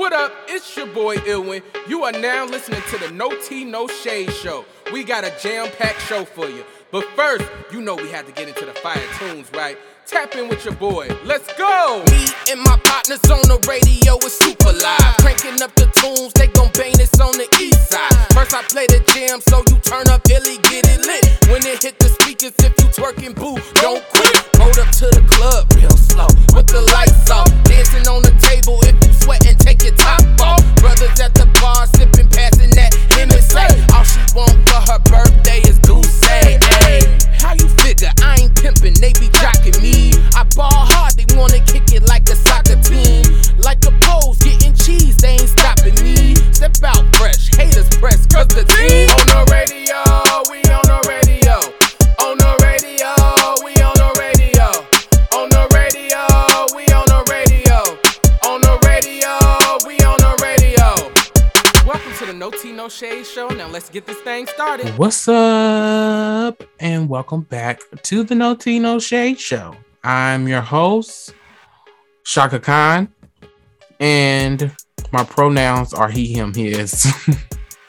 What up? It's your boy Ilwin. You are now listening to the No Tea No Shade show. We got a jam-packed show for you. But first, you know we had to get into the fire tunes, right? Tap in with your boy. Let's go! Me and my partners on the radio is super live. Cranking up the tunes, they gon' bang this on the east side. First I play the jam, so you turn up Illy, get it lit. When it hit the speakers, if you twerking, boo, don't quit. Hold up to the club real slow, with the lights off. Dancing on the table, if you sweating, take your top off. Brothers at the bar, sipping, passing that Hennessy. All she want for her birthday is Goose. Hey, how you figure? I ain't pimping, they be jocking me. I ball hard, they wanna kick it like a soccer team. Like a pose, getting cheese, they ain't stopping me. Step out fresh, haters press, cause the team on the radio, we on No Shade show. Now let's get this thing started. What's up? And welcome back to the No Tea No Shade Show. I'm your host, Chaka Khan, and my pronouns are he, him, his.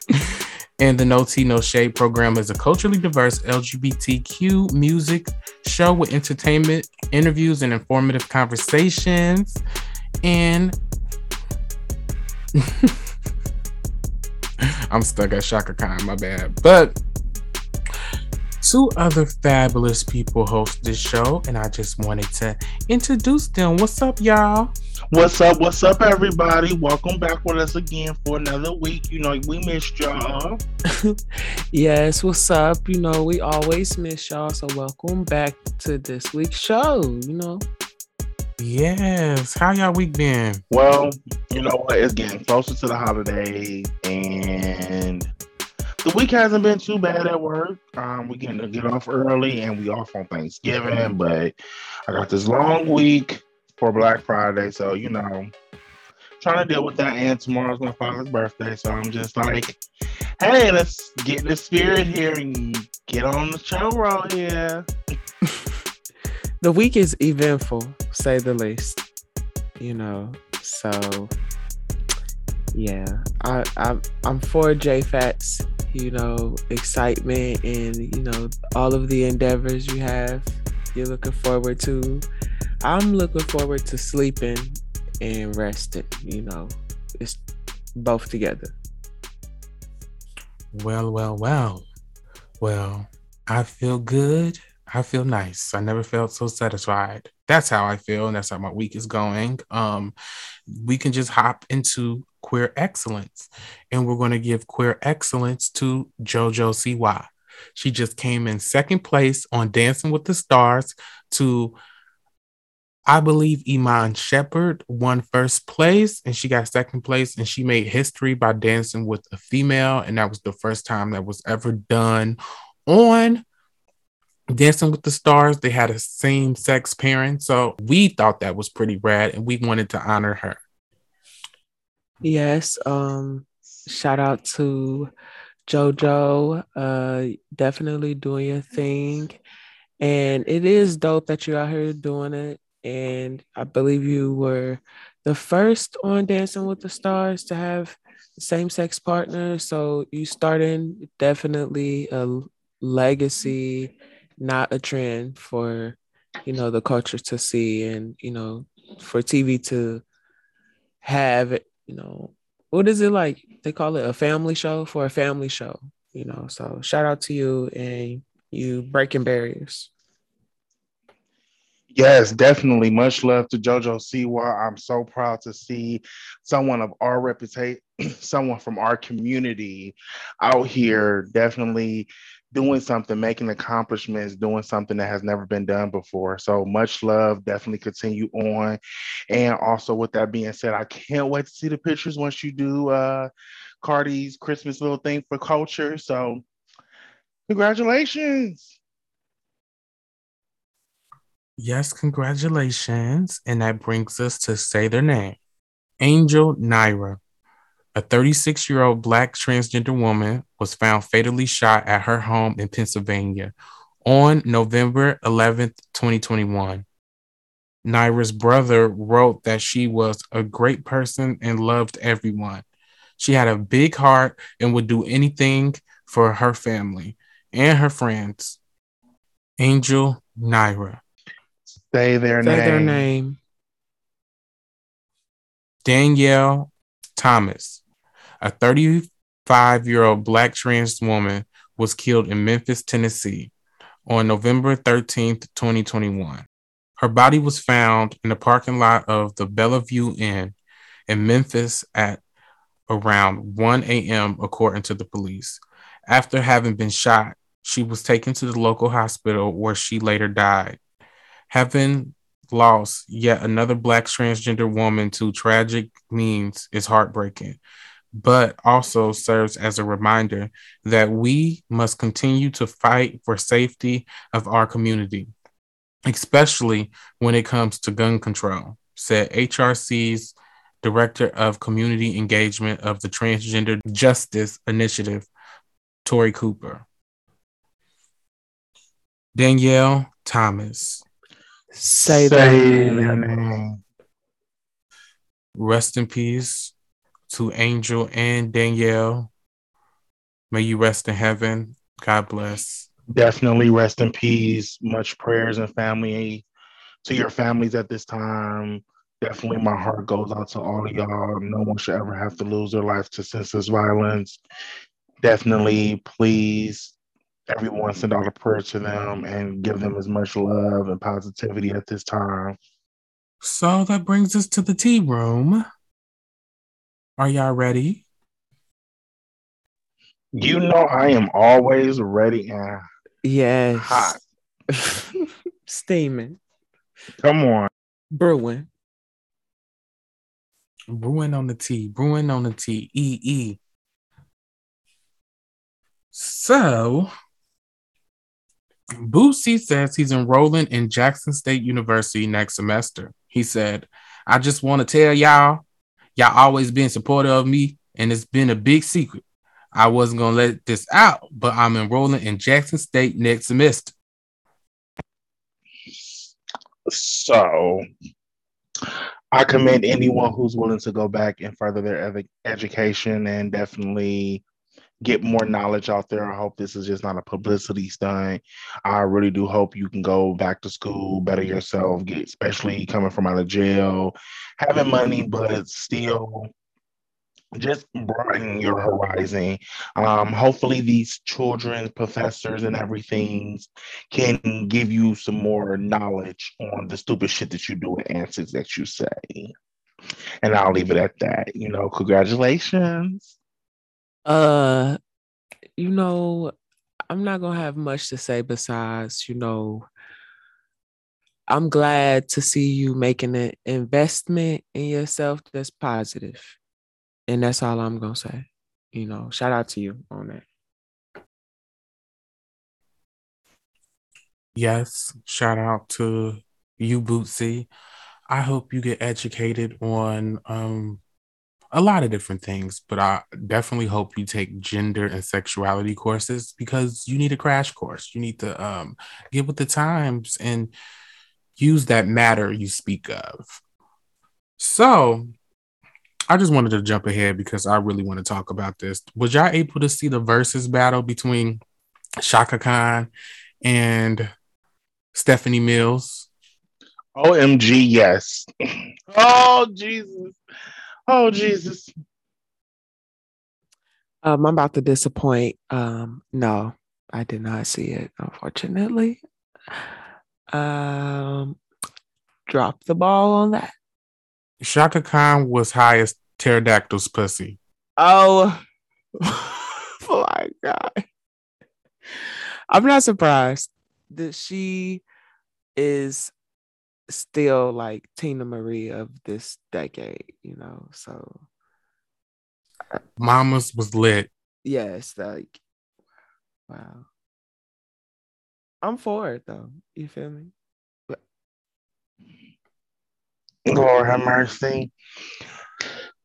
and the No Tea No Shade program is a culturally diverse LGBTQ music show with entertainment, interviews, and informative conversations. And I'm stuck at Chaka Khan, my bad. But two other fabulous people host this show, and I just wanted to introduce them. What's up, y'all? What's up? What's up, everybody? Welcome back with us again for another week. You know, we missed y'all. Yes, what's up? You know, we always miss y'all, so welcome back to this week's show. You know, Yes. How y'all week been? Well, you know what? It's getting closer to the holiday, and the week hasn't been too bad at work. Um, we getting to get off early, and we off on Thanksgiving, but I got this long week for Black Friday, so you know, trying to deal with that. And tomorrow's my father's birthday, so I'm just like, hey, let's get in the spirit here and get on the show roll here. the week is eventful, say the least. You know, so yeah, I, I I'm for J Fats. You know, excitement and you know all of the endeavors you have. You're looking forward to. I'm looking forward to sleeping and resting. You know, it's both together. Well, well, well. Well, I feel good. I feel nice. I never felt so satisfied. That's how I feel, and that's how my week is going. Um, we can just hop into queer excellence, and we're going to give queer excellence to JoJo Siwa. She just came in second place on Dancing with the Stars to, I believe, Iman Shumpert won first place, and she got second place, and she made history by dancing with a female, and that was the first time that was ever done on Dancing with the Stars, they had a same sex parent. So we thought that was pretty rad and we wanted to honor her. Yes. Um, shout out to JoJo. Uh, definitely doing your thing. And it is dope that you're out here doing it. And I believe you were the first on Dancing with the Stars to have same sex partners. So you starting definitely a legacy, not a trend for you know the culture to see and you know for TV to have you know, what is it like? They call it a family show for a family show, you know. So shout out to you and you breaking barriers. Yes, definitely. Much love to JoJo Siwa. I'm so proud to see someone of our reputation, someone from our community out here definitely doing something, making accomplishments, doing something that has never been done before. So much love. Definitely continue on. And also, with that being said, I can't wait to see the pictures once you do uh, Cardi's Christmas little thing for culture. So, congratulations. Yes, congratulations. And that brings us to say their name Angel Naira. A 36 year old Black transgender woman was found fatally shot at her home in Pennsylvania on November 11th, 2021. Naira's brother wrote that she was a great person and loved everyone. She had a big heart and would do anything for her family and her friends. Angel Naira. Say their Say name. their name. Danielle Thomas, a 35 year old black trans woman, was killed in Memphis, Tennessee on November 13th, 2021. Her body was found in the parking lot of the Bellevue Inn in Memphis at around 1 a.m., according to the police. After having been shot, she was taken to the local hospital where she later died. Having lost yet another black transgender woman to tragic means is heartbreaking, but also serves as a reminder that we must continue to fight for safety of our community, especially when it comes to gun control, said HRC's Director of Community Engagement of the Transgender Justice Initiative, Tori Cooper. Danielle Thomas. Say, Say their their name. name. Rest in peace to Angel and Danielle. May you rest in heaven. God bless. Definitely rest in peace. Much prayers and family to your families at this time. Definitely, my heart goes out to all of y'all. No one should ever have to lose their life to senseless violence. Definitely, please, everyone send out a prayer to them and give them as much love and positivity at this time. So that brings us to the tea room. Are y'all ready? You know, I am always ready and Yes. hot. Steaming. Come on. Brewing. Brewing on the tea, brewing on the tea, E E. So, Boosie says he's enrolling in Jackson State University next semester. He said, I just want to tell y'all, y'all always been supportive of me, and it's been a big secret. I wasn't to let this out, but I'm enrolling in Jackson State next semester. So, I commend anyone who's willing to go back and further their edu- education and definitely get more knowledge out there. I hope this is just not a publicity stunt. I really do hope you can go back to school, better yourself, get especially coming from out of jail, having money, but still just broaden your horizon. Um, hopefully, these children, professors, and everything can give you some more knowledge on the stupid shit that you do and answers that you say. And I'll leave it at that. You know, congratulations. Uh, you know, I'm not gonna have much to say besides, you know, I'm glad to see you making an investment in yourself that's positive. And that's all I'm gonna say. You know, shout out to you on that. Yes, shout out to you, Boosie. I hope you get educated on um, a lot of different things, but I definitely hope you take gender and sexuality courses because you need a crash course. You need to um, get with the times and use that matter you speak of. So, I just wanted to jump ahead because I really want to talk about this. Was y'all able to see the versus battle between Chaka Khan and Stephanie Mills? OMG, yes. Oh, Jesus. Oh, Jesus. Um, I'm about to disappoint. Um, no, I did not see it, unfortunately. Um, drop the ball on that. Chaka Khan was high as pterodactyl's pussy. Oh my god. I'm not surprised that she is still like Teena Marie of this decade, you know. So Mama's was lit. yes, like wow. I'm for it though. You feel me? Lord have mercy.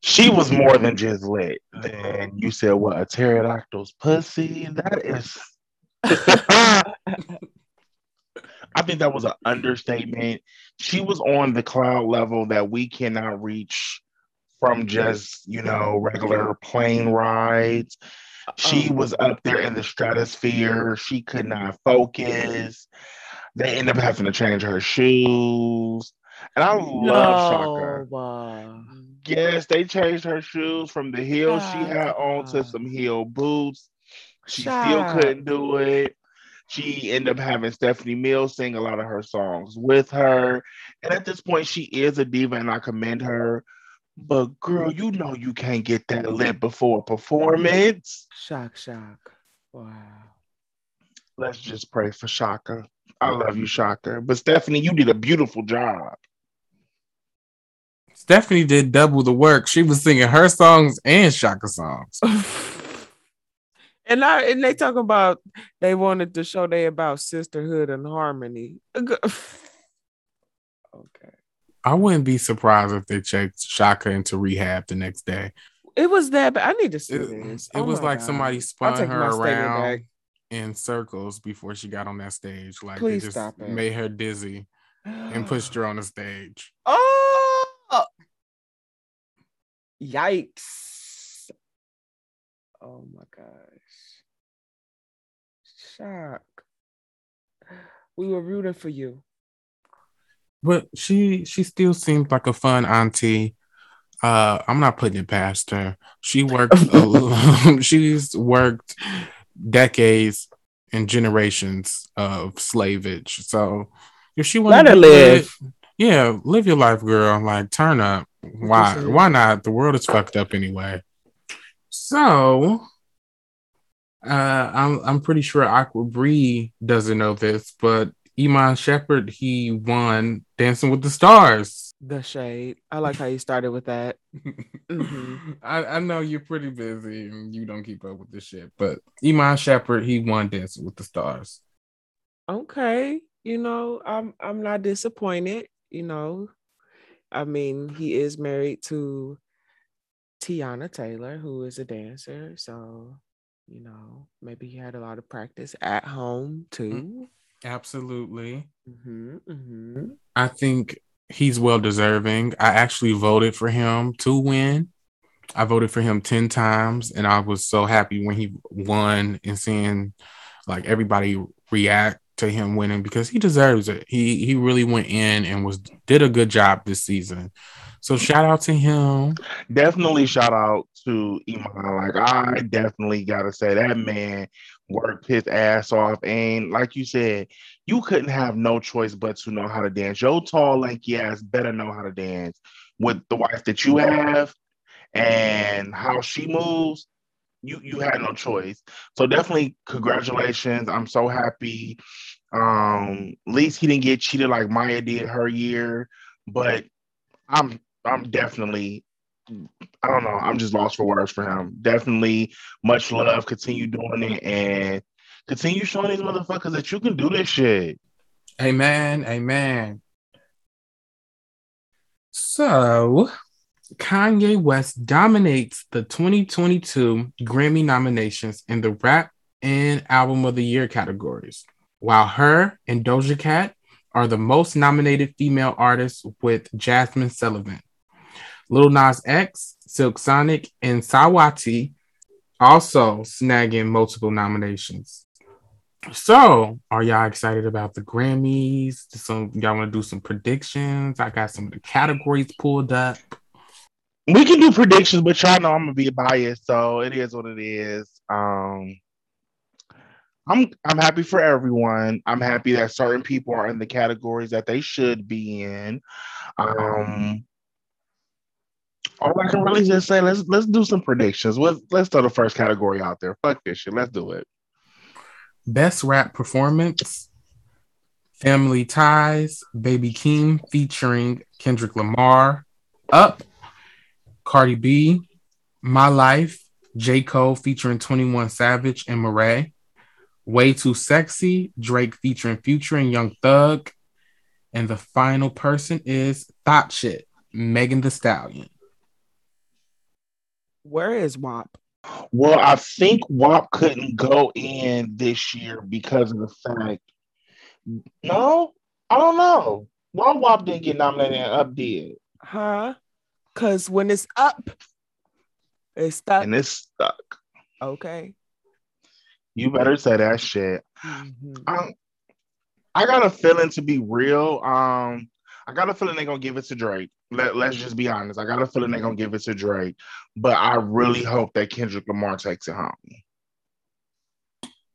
She was more than just lit. Then you said, what, a pterodactyl's pussy? That is. I think that was an understatement. She was on the cloud level that we cannot reach from just, you know, regular plane rides. She Oh. was up there in the stratosphere. She could not focus. They end up having to change her shoes. And I love Chaka. No, uh, Yes, they changed her shoes from the heels she had on to some heel boots. She still couldn't do it. She ended up having Stephanie Mills sing a lot of her songs with her. And at this point, she is a diva, and I commend her. But girl, you know you can't get that lit before a performance. shock, shock. Wow. Let's just pray for Chaka. I love you, Chaka. But Stephanie, you did a beautiful job. Stephanie did double the work. She was singing her songs and Chaka songs. and I and they talk about they wanted to show they about sisterhood and harmony. okay. I wouldn't be surprised if they checked Chaka into rehab the next day. It was that, but I need to see It, this. it Oh was like God. somebody spun her around in circles before she got on that stage. Like Please they just it. made her dizzy and pushed her on the stage. Oh, yikes! Oh my gosh, shock. We were rooting for you. But she she still seems like a fun auntie. Uh, I'm not putting it past her. She worked. a- she's worked decades and generations of slavage. So if she Let want her to live. yeah, live your life, girl. Like turn up. Why? Why not? The world is fucked up anyway. So, uh, I'm I'm pretty sure Aqua Bree doesn't know this, but Iman Shumpert he won Dancing with the Stars. The shade. I like how you started with that. Mhm. I, I know you're pretty busy and you don't keep up with this shit, but Iman Shumpert he won Dancing with the Stars. Okay, you know, I'm I'm not disappointed. You know, I mean, he is married to Teyana Taylor, who is a dancer. So, you know, maybe he had a lot of practice at home too. Absolutely. hmm hmm I think he's well deserving. I actually voted for him to win. I voted for him 10 times and I was so happy when he won and seeing like everybody react to him winning because he deserves it. He he really went in and was did a good job this season. So shout out to him. Definitely shout out to Iman. Like I definitely gotta say that man worked his ass off. And like you said, you couldn't have no choice but to know how to dance. Your tall, lanky ass better know how to dance with the wife that you have and how she moves. You you had no choice. So definitely congratulations. I'm so happy. Um, at least he didn't get cheated like Maya did her year, but I'm I'm definitely I don't know. I'm just lost for words for him. Definitely much love. Continue doing it and continue showing these motherfuckers that you can do this shit. Amen. Amen. So, Kanye West dominates the 2022 Grammy nominations in the rap and album of the year categories, while her and Doja Cat are the most nominated female artists with Jazmine Sullivan. Lil Nas X, Silk Sonic, and Saweetie also snagging multiple nominations. So, are y'all excited about the Grammys? Some y'all want to do some predictions? I got some of the categories pulled up. We can do predictions, but y'all know I'm gonna be biased, so it is what it is. Um I'm I'm happy for everyone. I'm happy that certain people are in the categories that they should be in. Um all I can really just say, let's let's do some predictions. Let's let's throw the first category out there. Fuck this shit. Let's do it. Best rap performance: Family Ties, Baby Keem featuring Kendrick Lamar, Up, Cardi B, My Life, J Cole featuring Twenty One Savage and Morray, Way Too Sexy, Drake featuring Future and Young Thug, and the final person is Thot Shit, Megan Thee Stallion. Where is WAP? Well, I think WAP couldn't go in this year because of the fact No, I don't know. Why WAP didn't get nominated and Up did? Huh? Cause when it's up, it's stuck. And it's stuck. okay. You better say that shit. Mhm. Um, I got a feeling to be real. Um, I got a feeling they're gonna give it to Drake. Let, let's mm-hmm. just be honest. I got a feeling they're gonna give it to Drake, but I really mm-hmm. hope that Kendrick Lamar takes it home.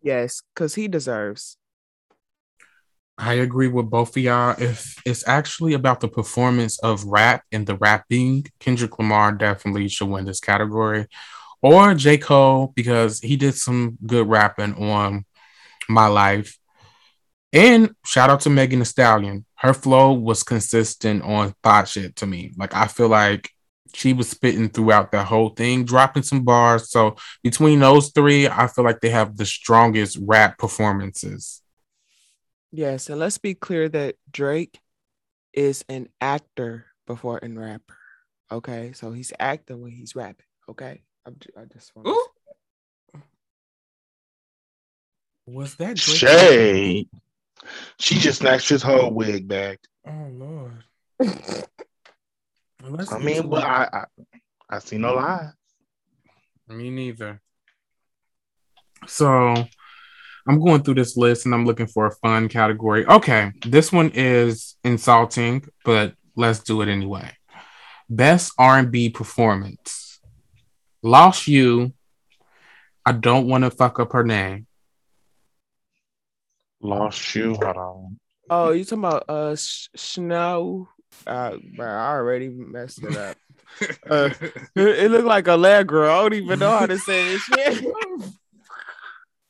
Yes, because he deserves. I agree with both of y'all. If it's actually about the performance of rap and the rapping, Kendrick Lamar definitely should win this category. Or J. Cole, because he did some good rapping on My Life. And shout out to Megan Thee Stallion. Her flow was consistent on thot shit to me. Like I feel like she was spitting throughout the whole thing, dropping some bars. So between those three, I feel like they have the strongest rap performances. Yes, and let's be clear that Drake is an actor before an rapper. Okay, so he's acting when he's rapping. Okay, I'm, ju- I just want. Ooh. Was that Drake? Shay, she just snatched his whole wig back. Oh Lord. Well, I mean, but. I, I, I see no mm-hmm. lie. Me neither. So I'm going through this list and I'm looking for a fun category. Okay, this one is insulting, but let's do it anyway. Best R&B performance. Lost You. I don't want to fuck up her name. Lost shoe. Hold on. Oh, you talking about uh sh- snow? Uh, bro, I already messed it up. Uh, it, it looked like Aalegra. I don't even know how to say this shit.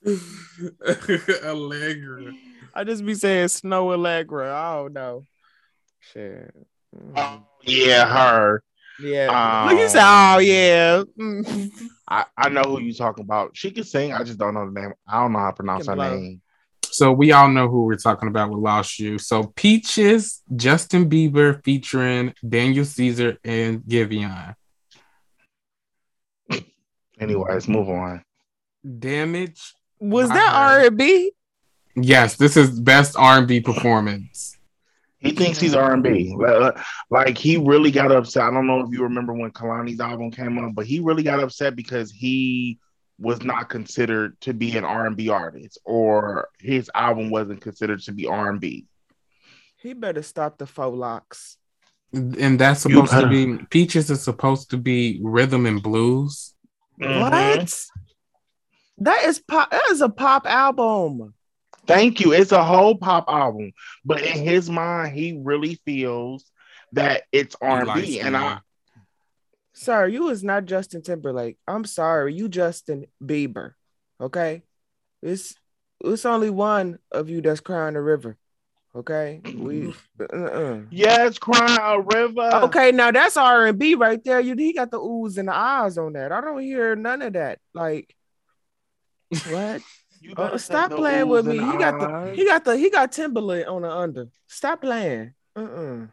Aalegra. I just be saying Snoh Aalegra. I don't know. Shit. Mm. Oh, yeah, her. Yeah. Look, you said, Um, oh yeah. Mm. I, I know who you talking about. She can sing. I just don't know the name. I don't know how to pronounce her blow. name. So we all know who we're talking about with Lost You. So Peaches, Justin Bieber featuring Daniel Caesar and Giveon. Anyways, move on. Damage. Was My that. R and B? Yes, this is best R&B performance. He thinks he's R and B. Uh, like he really got upset. I don't know if you remember when Kalani's album came out, but he really got upset because he was not considered to be an R and B artist, or his album wasn't considered to be R and B. He better stop the faux locks. And that's supposed to be Peaches is supposed to be rhythm and blues. Mm-hmm. What? That is pop. That is a pop album. Thank you. It's a whole pop album, but in his mind, he really feels that it's R&B and. I Sir, you is not Justin Timberlake. I'm sorry, you Justin Bieber. Okay, it's it's only one of you that's crying a river. Okay, we. uh-uh. yes, crying a river. Okay, now that's R and B right there. You he got the oohs and the eyes on that. I don't hear none of that. Like what? You Uh, stop say playing with me. and He got the he got the he got Timberlake on the under. Stop playing. Uh-uh.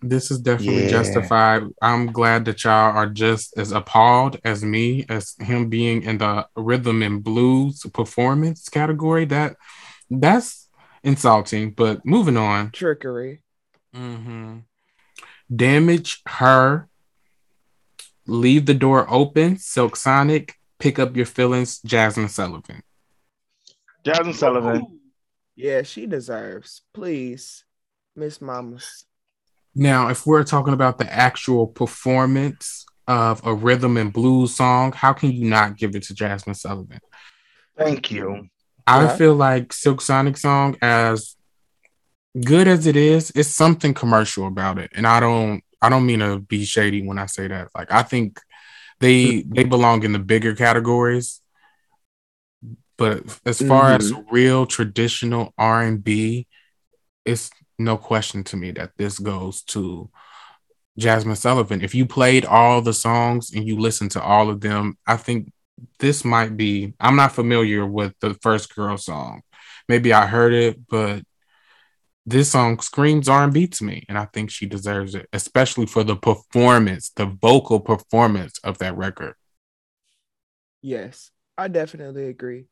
This is definitely Yeah. justified. I'm glad that y'all are just as appalled as me as him being in the rhythm and blues performance category. That that's insulting. But moving on. Trickery. Mm-hmm. Damage her. Leave the door open. Silk Sonic. Pick up your feelings. Jazmine Sullivan. Jazmine Sullivan. Yeah, she deserves. Please, Miss Mamas. Now, if we're talking about the actual performance of a rhythm and blues song, how can you not give it to Jazmine Sullivan? Thank you. I Yeah. feel like Silk Sonic song, as good as it is, it's something commercial about it, and I don't, I don't mean to be shady when I say that. Like, I think they they belong in the bigger categories, but as far as mm-hmm. real traditional R and B, it's no question to me that this goes to Jazmine Sullivan. If you played all the songs and you listened to all of them, I think this might be. I'm not familiar with the first girl song. Maybe I heard it, but this song screams R&B to me, and I think she deserves it, especially for the performance, the vocal performance of that record. Yes, I definitely agree.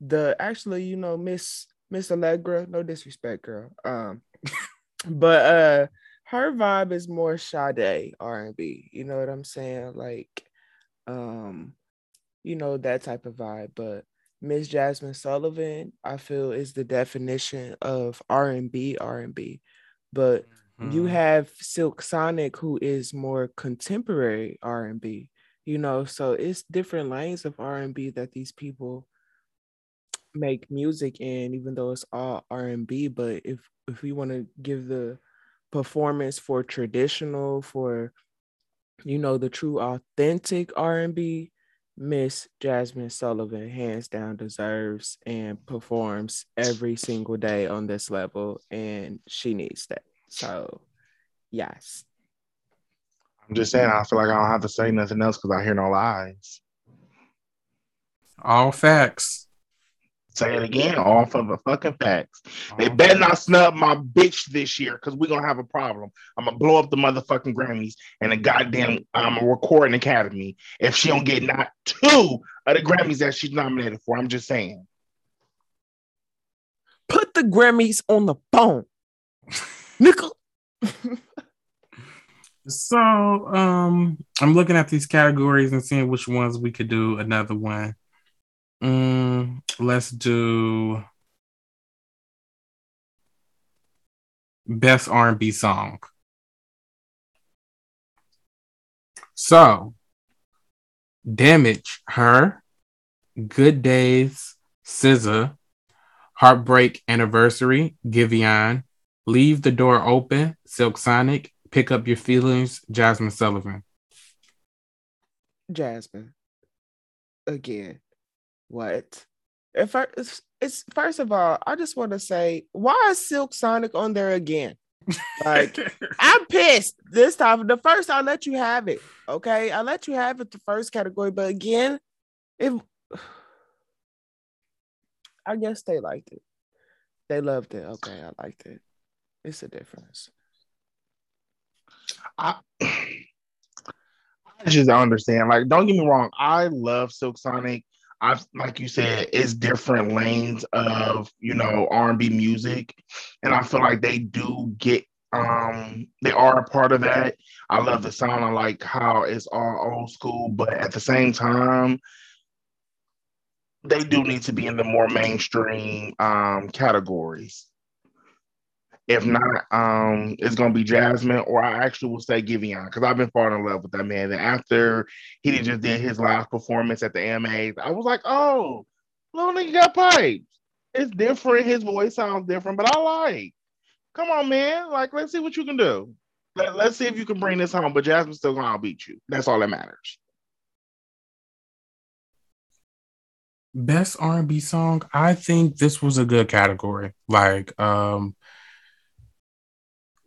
The actually, you know, Miss Miss Aalegra. No disrespect, girl. Um, but uh, her vibe is more Sade R and B. You know what I'm saying? Like, um, you know that type of vibe. But Miss Jazmine Sullivan, I feel, is the definition of R and B, R and B. But mm-hmm. you have Silk Sonic, who is more contemporary R and B. You know, so it's different lanes of R and B that these people make music in, even though it's all R and B. But if if we want to give the performance for traditional, for you know the true authentic R and B, Miss Jazmine Sullivan hands down deserves and performs every single day on this level, and she needs that. So, yes. I'm just saying, I feel like I don't have to say nothing else because I hear no lies. All facts. Say it again, off of the fucking facts. They better not snub my bitch this year because we're gonna have a problem. I'm gonna blow up the motherfucking Grammys and the goddamn um recording academy if she don't get not two of the Grammys that she's nominated for. I'm just saying. Put the Grammys on the phone. Nickel. so um I'm looking at these categories and seeing which ones we could do another one. Mm, let's do best R&B song. So, Damage, Her, Good Days, SZA, Heartbreak Anniversary, Giveon, Leave the Door Open, Silk Sonic, Pick Up Your Feelings, Jazmine Sullivan. Jazmine. Again. What? If I, it's, it's first of all, I just want to say, why is Silk Sonic on there again? Like, I'm pissed this time. The first, I'll let you have it. Okay, I'll let you have it the first category, but again, if I guess they liked it, they loved it. Okay, I liked it. It's a difference. I, I just don't understand. Like, don't get me wrong. I love Silk Sonic. I've like you said, it's different lanes of you know R and B music, and I feel like they do get um they are a part of that. I love the sound. I like how it's all old school, but at the same time, they do need to be in the more mainstream um categories. If not, um, it's gonna be Jazmine, or I actually will say Giveon because I've been falling in love with that man. And after he just did his live performance at the AMAs, I was like, oh, little nigga got pipes. It's different. His voice sounds different, but I like. Come on, man. Like, let's see what you can do. Let, let's see if you can bring this home. But Jazmine's still gonna beat you. That's all that matters. Best R&B song. I think this was a good category. Like, um,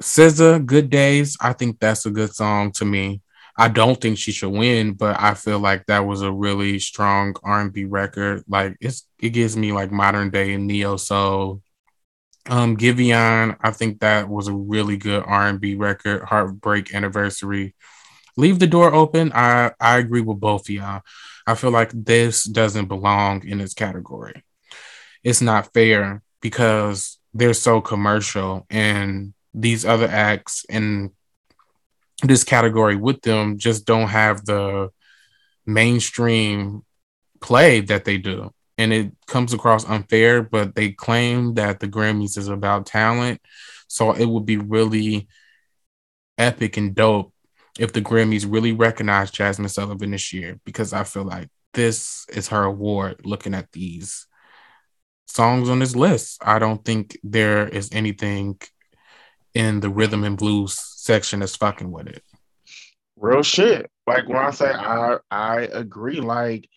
SZA, Good Days. I think that's a good song to me. I don't think she should win, but I feel like that was a really strong R&B record. Like it's it gives me like modern day and neo soul. Um, Giveon, I think that was a really good R&B record. Heartbreak Anniversary. Leave the door open. I I agree with both of y'all. I feel like this doesn't belong in this category. It's not fair because they're so commercial and these other acts in this category with them just don't have the mainstream play that they do. And it comes across unfair, but they claim that the Grammys is about talent. So it would be really epic and dope if the Grammys really recognize Jazmine Sullivan this year, because I feel like this is her award looking at these songs on this list. I don't think there is anything in the rhythm and blues section that's fucking with it. Real shit. Like when I say I I agree. Like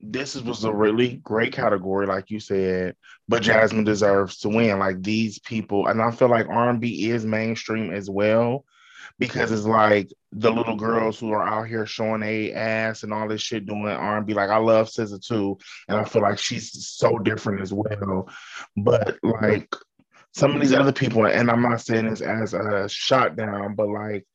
this was a really great category, like you said. But Jazmine deserves to win. Like these people, and I feel like R and B is mainstream as well, because it's like the little girls who are out here showing a ass and all this shit doing R and B. Like I love SZA too, and I feel like she's so different as well. But like some of these other people, and I'm not saying this as a shot down, but like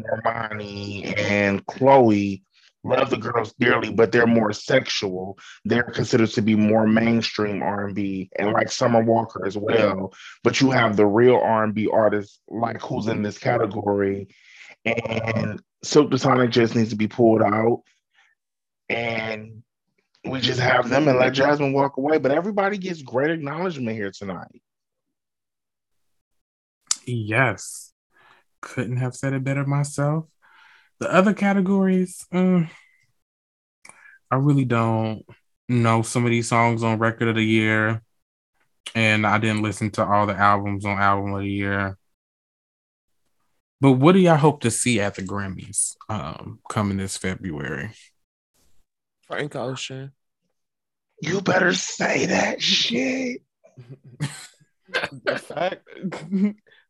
Normani and Chloe, love the girls dearly, but they're more sexual. They're considered to be more mainstream R and like Summer Walker as well. But you have the real R and B artists like who's in this category, and Silk the Sonic just needs to be pulled out, and we just have them and let Jazmine walk away. But everybody gets great acknowledgement here tonight. Yes, couldn't have said it better myself. The other categories, um, I really don't know some of these songs on record of the year, and I didn't listen to all the albums on album of the year. But what do y'all hope to see at the Grammys um, coming this February? Frank Ocean. You better say that shit. the fact.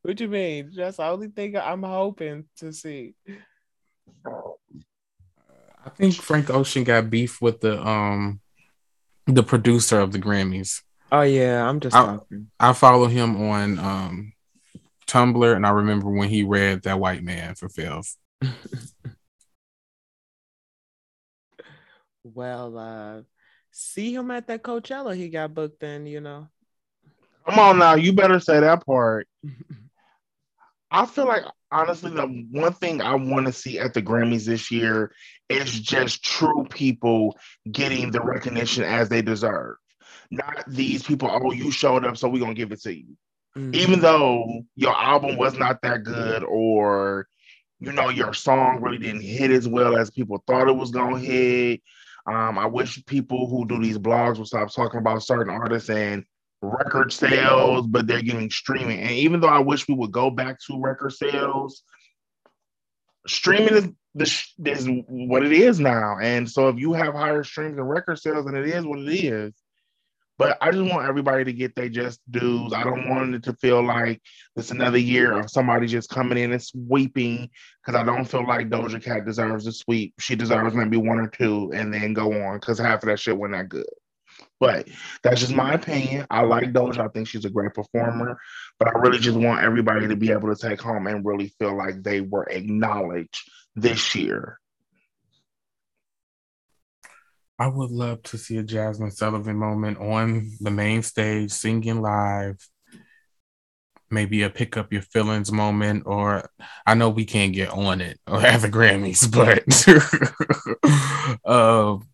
What do you mean? That's the only thing I'm hoping to see. I think Frank Ocean got beef with the um the producer of the Grammys. Oh yeah, I'm just I, I follow him on um Tumblr and I remember when he read that white man for Phil's. well, uh see him at that Coachella he got booked in, you know. Come on now, you better say that part. I feel like honestly, the one thing I want to see at the Grammys this year is just true people getting the recognition as they deserve. Not these people, oh, you showed up, so we're gonna give it to you. Mm-hmm. Even though your album was not that good, or you know, your song really didn't hit as well as people thought it was gonna hit. Um, I wish people who do these blogs would stop talking about certain artists and record sales, but they're getting streaming. And even though I wish we would go back to record sales, streaming is the is what it is now. And so if you have higher streams and record sales, then it is what it is. But I just want everybody to get their just dues. I don't want it to feel like it's another year of somebody just coming in and sweeping because I don't feel like Doja Cat deserves a sweep. She deserves maybe one or two and then go on because half of that shit wasn't that good. But that's just my opinion. I like Doja. I think she's a great performer. But I really just want everybody to be able to take home and really feel like they were acknowledged this year. I would love to see a Jazmine Sullivan moment on the main stage singing live. Maybe a pick up your feelings moment, or I know we can't get on it or have the Grammys, but uh,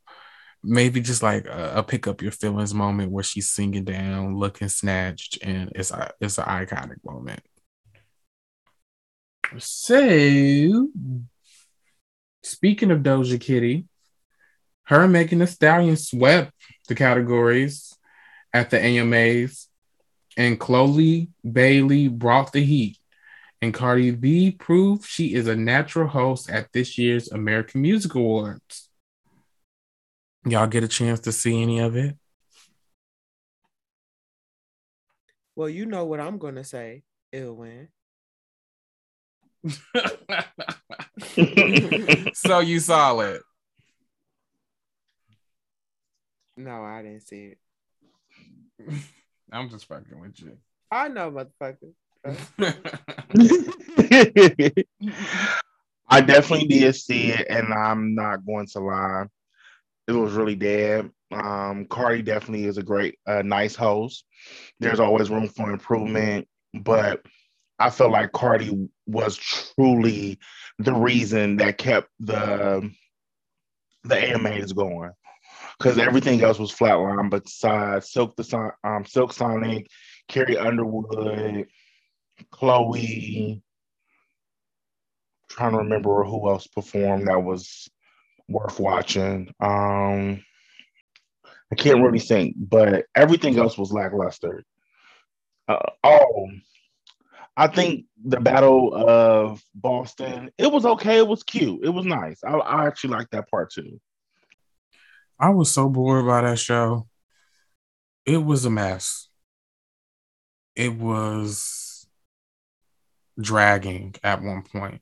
maybe just like a, a, pick up your feelings moment where she's singing down, looking snatched, and it's a it's an iconic moment. So, speaking of Doja Kitty, her Megan Thee Stallion swept the categories at the AMAs, and Chloe Bailey brought the heat. And Cardi B proved she is a natural host at this year's American Music Awards. Y'all get a chance to see any of it? Well, you know what I'm gonna say, Ilwin. so you saw it. No, I didn't see it. I'm just fucking with you. I know, motherfucker. I definitely did see it, and I'm not going to lie it was really dead. Um, Cardi definitely is a great, uh, nice host. There's always room for improvement, but I felt like Cardi was truly the reason that kept the the AMAs going because everything else was flatline besides Silk the um, Silk Sonic, Carrie Underwood, Chloe. trying to remember who else performed that was worth watching. Um, I can't really think, but everything else was lackluster. Uh, oh, I think the Battle of Boston, it was okay. It was cute. It was nice. I, I actually liked that part too. I was so bored by that show. It was a mess. It was dragging at one point.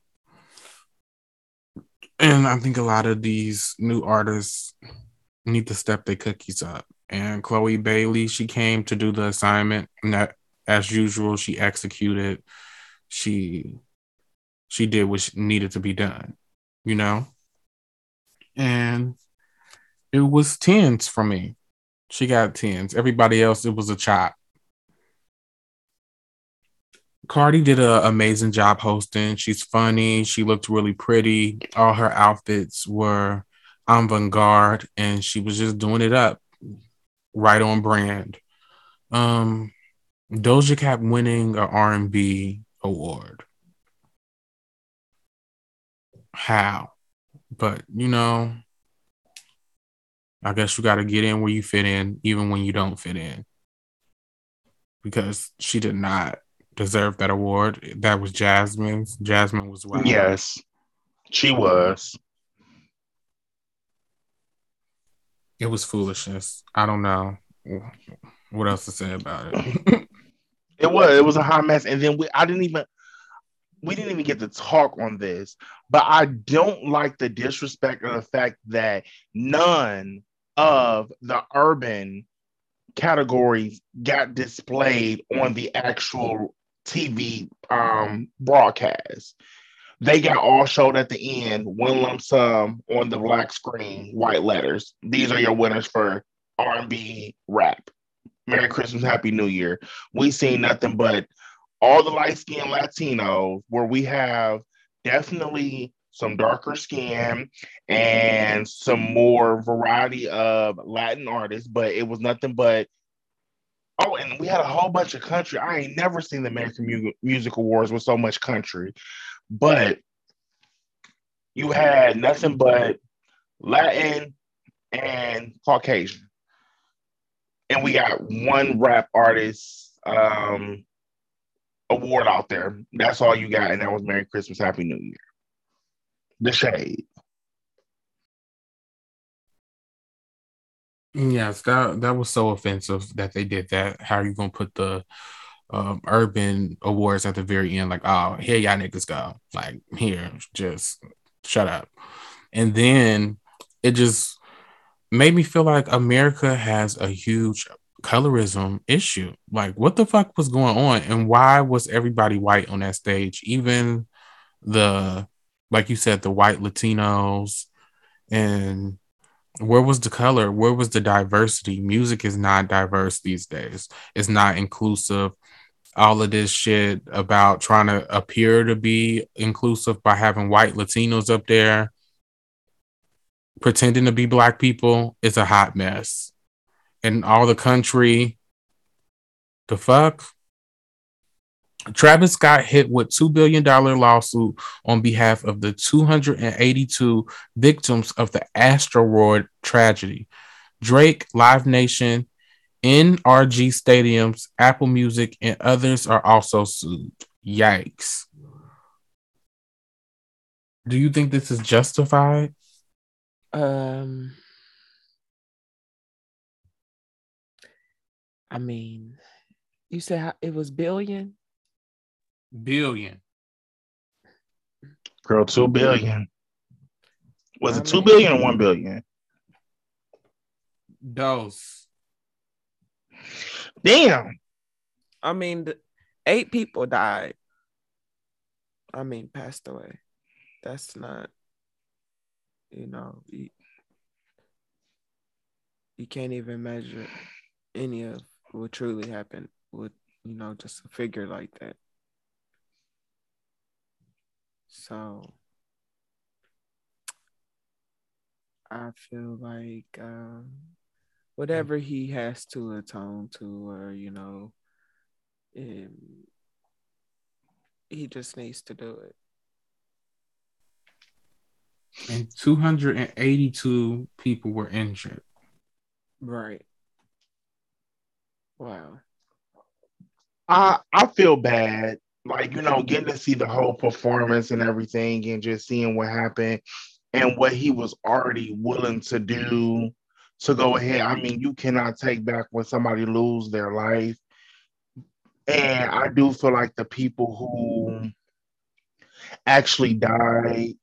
And I think a lot of these new artists need to step their cookies up. And Chloe Bailey, she came to do the assignment, and that, as usual, she executed. She she did what needed to be done, you know. And It was tens for me. She got tens. Everybody else, it was a chop. Cardi did an amazing job hosting. She's funny. She looked really pretty. All her outfits were avant garde, and she was just doing it up, right on brand. Um, Doja Cat winning an R and B award. How? But you know, I guess you got to get in where you fit in, even when you don't fit in. Because she did not deserve that award. That was Jasmine's. Jasmine was wild. Yes, she was. It was foolishness. I don't know what else to say about it. it was. It was a hot mess, and then we. I didn't even. We didn't even get to talk on this, but I don't like the disrespect of the fact that none of the urban categories got displayed on the actual TV um, broadcast. They got all showed at the end, one lump sum on the black screen, white letters. These are your winners for R&B rap. Merry Christmas, Happy New Year. We seen nothing but all the light skinned Latinos where we have definitely some darker skin and some more variety of Latin artists, but it was nothing but Oh, and we had a whole bunch of country. I ain't never seen the American Music Awards with so much country, but you had nothing but Latin and Caucasian, and we got one rap artist um, award out there. That's all you got, and that was Merry Christmas, Happy New Year. The shade. Yes, that that was so offensive that they did that. How are you gonna put the um, urban awards at the very end? Like, oh, here y'all niggas go. Like, here, just shut up. And then it just made me feel like America has a huge colorism issue. Like, what the fuck was going on? And why was everybody white on that stage? Even the, like you said, the white Latinos and where was the color? Where was the diversity? Music is not diverse these days. It's not inclusive. All of this shit about trying to appear to be inclusive by having white Latinos up there pretending to be black people is a hot mess. And all the country, the fuck? Travis Scott hit with $2 billion lawsuit on behalf of the 282 victims of the Astroworld tragedy. Drake, Live Nation, NRG Stadiums, Apple Music, and others are also sued. Yikes. Do you think this is justified? Um, I mean, you said it was billion? Billion. Girl, two billion. Was it two billion or one billion? Dose. Damn. I mean, eight people died. I mean, passed away. That's not, you know, you, you can't even measure any of what truly happened with, you know, just a figure like that. So I feel like um, whatever he has to atone to, or you know, um, he just needs to do it. And 282 people were injured. Right. Wow. I I feel bad like you know getting to see the whole performance and everything and just seeing what happened and what he was already willing to do to go ahead. I mean you cannot take back when somebody lose their life. And i do feel like the people who actually died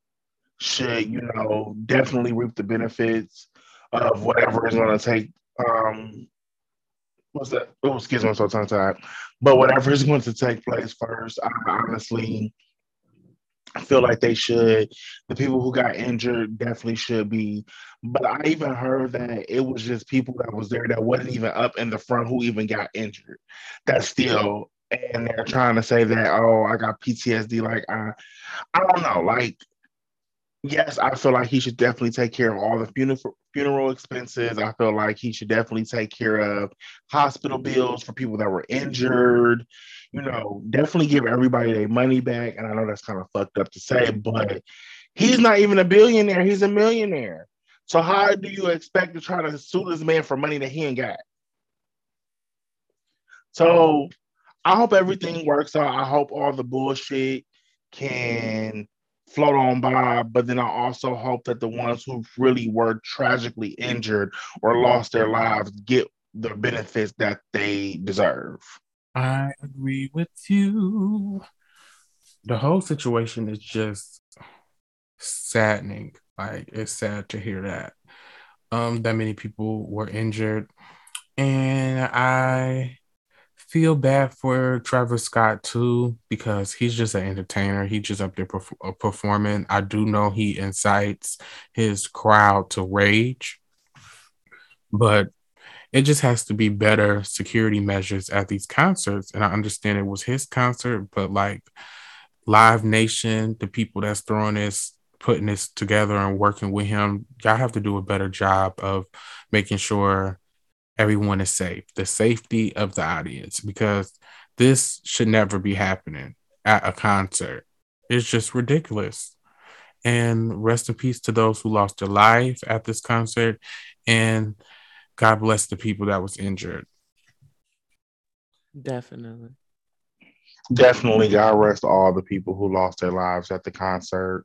should you know definitely reap the benefits of whatever is going to take um what's that? Oh, excuse me, I'm so tongue tied. But whatever is going to take place first, I honestly, feel like they should. The people who got injured definitely should be. But I even heard that it was just people that was there that wasn't even up in the front who even got injured. That's still, and they're trying to say that oh I got PTSD. Like I, I don't know. Like yes, I feel like he should definitely take care of all the funeral funeral expenses. I feel like he should definitely take care of hospital bills for people that were injured. You know, definitely give everybody their money back. And I know that's kind of fucked up to say, but he's not even a billionaire, he's a millionaire. So how do you expect to try to sue this man for money that he ain't got? So I hope everything works out. I hope all the bullshit can float on by, but then I also hope that the ones who really were tragically injured or lost their lives get the benefits that they deserve. I agree with you. The whole situation is just saddening. Like it's sad to hear that. Um, that many people were injured. And I feel bad for Travis Scott too because he's just an entertainer. He's just up there perf- uh, performing. I do know he incites his crowd to rage, but it just has to be better security measures at these concerts. And I understand it was his concert, but like Live Nation, the people that's throwing this, putting this together and working with him, y'all have to do a better job of making sure everyone is safe, the safety of the audience, because this should never be happening at a concert. It's just ridiculous. And rest in peace to those who lost their life at this concert. And God bless the people that was injured. Definitely. Definitely, God rest all the people who lost their lives at the concert.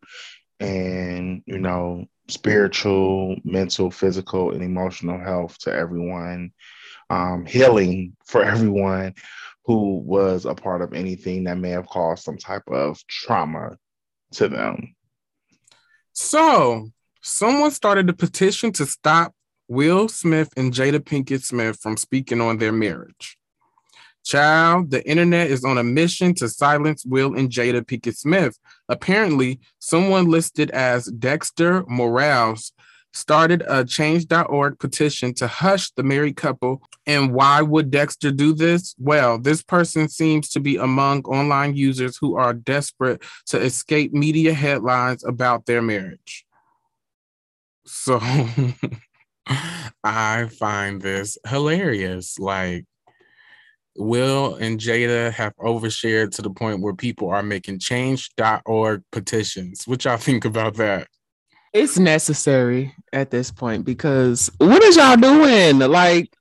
And, you know, spiritual, mental, physical, and emotional health to everyone, um, healing for everyone who was a part of anything that may have caused some type of trauma to them. So, someone started a petition to stop Will Smith and Jada Pinkett Smith from speaking on their marriage. Child, the internet is on a mission to silence Will and Jada Pinkett Smith. Apparently, someone listed as Dexter Morales started a change.org petition to hush the married couple. And why would Dexter do this? Well, this person seems to be among online users who are desperate to escape media headlines about their marriage. So I find this hilarious. Like, Will and Jada have overshared to the point where people are making change.org petitions. What y'all think about that? It's necessary at this point because what is y'all doing? Like,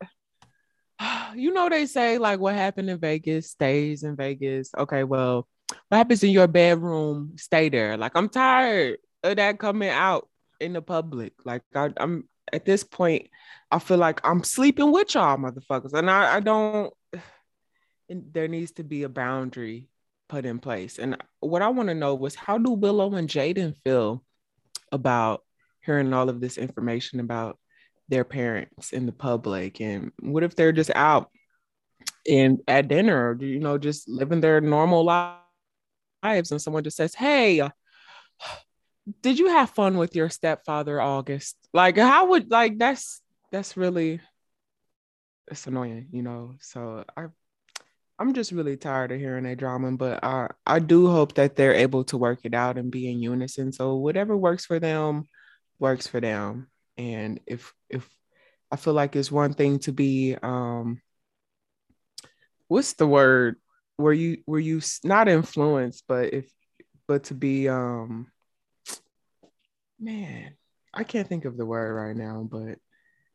you know, they say, like, what happened in Vegas stays in Vegas. Okay, well, what happens in your bedroom, stay there. Like, I'm tired of that coming out in the public. Like, I, am at this point, I feel like I'm sleeping with y'all motherfuckers. And I, I don't there needs to be a boundary put in place. And what I want to know was how do Willow and Jaden feel about hearing all of this information about their parents in the public? And what if they're just out and at dinner, or, you know, just living their normal lives and someone just says, Hey, uh, did you have fun with your stepfather August? Like, how would like that's that's really it's annoying, you know. So I I'm just really tired of hearing that drama, but I I do hope that they're able to work it out and be in unison. So whatever works for them, works for them. And if if I feel like it's one thing to be um what's the word where you were you not influenced, but if but to be um man, I can't think of the word right now, but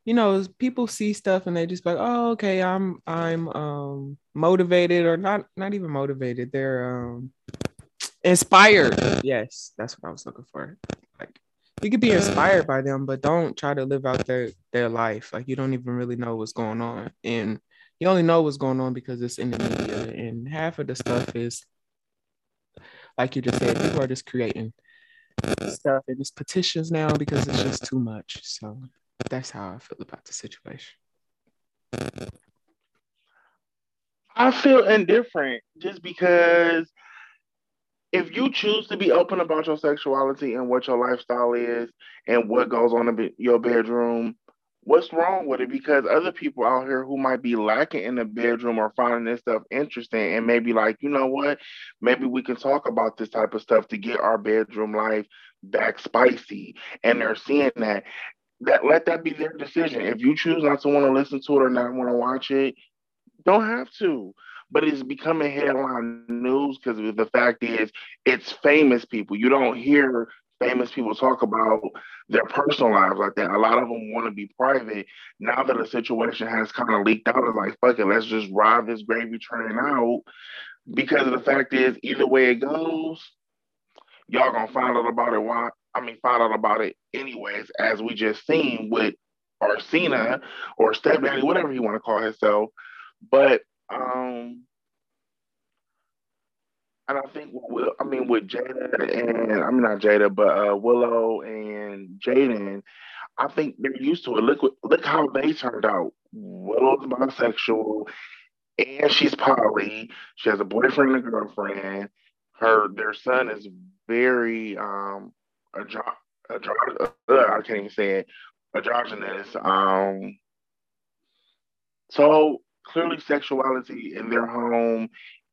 you know, people see stuff and they just like, oh, okay, I'm I'm um motivated or not not even motivated. They're um inspired. Yes, that's what I was looking for. Like you could be inspired by them, but don't try to live out their their life. Like you don't even really know what's going on. And you only know what's going on because it's in the media. And half of the stuff is like you just said, people are just creating stuff and just petitions now because it's just too much. So that's how I feel about the situation. I feel indifferent just because if you choose to be open about your sexuality and what your lifestyle is and what goes on in your bedroom, what's wrong with it? Because other people out here who might be lacking in the bedroom are finding this stuff interesting and maybe like, you know what? Maybe we can talk about this type of stuff to get our bedroom life back spicy. And they're seeing that. That let that be their decision. If you choose not to want to listen to it or not want to watch it, don't have to but it's becoming headline news because the fact is it's famous people. You don't hear famous people talk about their personal lives like that. A lot of them want to be private. Now that the situation has kind of leaked out, it's like, fuck it, let's just ride this gravy train out. Because the fact is, either way it goes, y'all gonna find out about it. I mean, find out about it anyways, as we just seen with Alsina or Stepdaddy, whatever you want to call herself. But um, and I think I mean with Jada and I mean not Jada, but uh, Willow and Jaden, I think they're used to it. Look look how they turned out. Willow's bisexual, and she's poly. She has a boyfriend and a girlfriend. Her their son is very um andro- andro- uh, I can't even say it androgynous. Um, so clearly sexuality in their home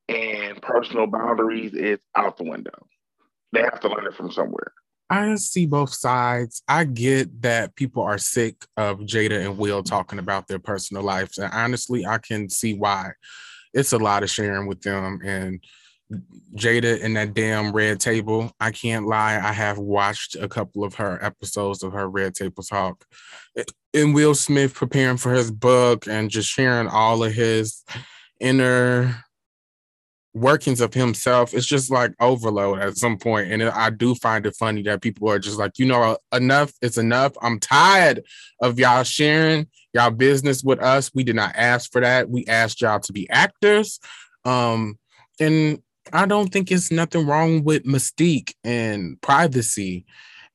and personal boundaries is out the window. They have to learn it from somewhere. I see both sides. I get that people are sick of Jada and Will talking about their personal lives. And honestly, I can see why. It's a lot of sharing with them. And Jada in that damn red table, I can't lie. I have watched a couple of her episodes of her red table talk. And Will Smith preparing for his book and just sharing all of his inner workings of himself. It's just like overload at some point and i do find it funny that people are just like you know enough is enough. I'm tired of y'all sharing y'all business with us. We did not ask for that. We asked y'all to be actors. Um and i don't think it's nothing wrong with mystique and privacy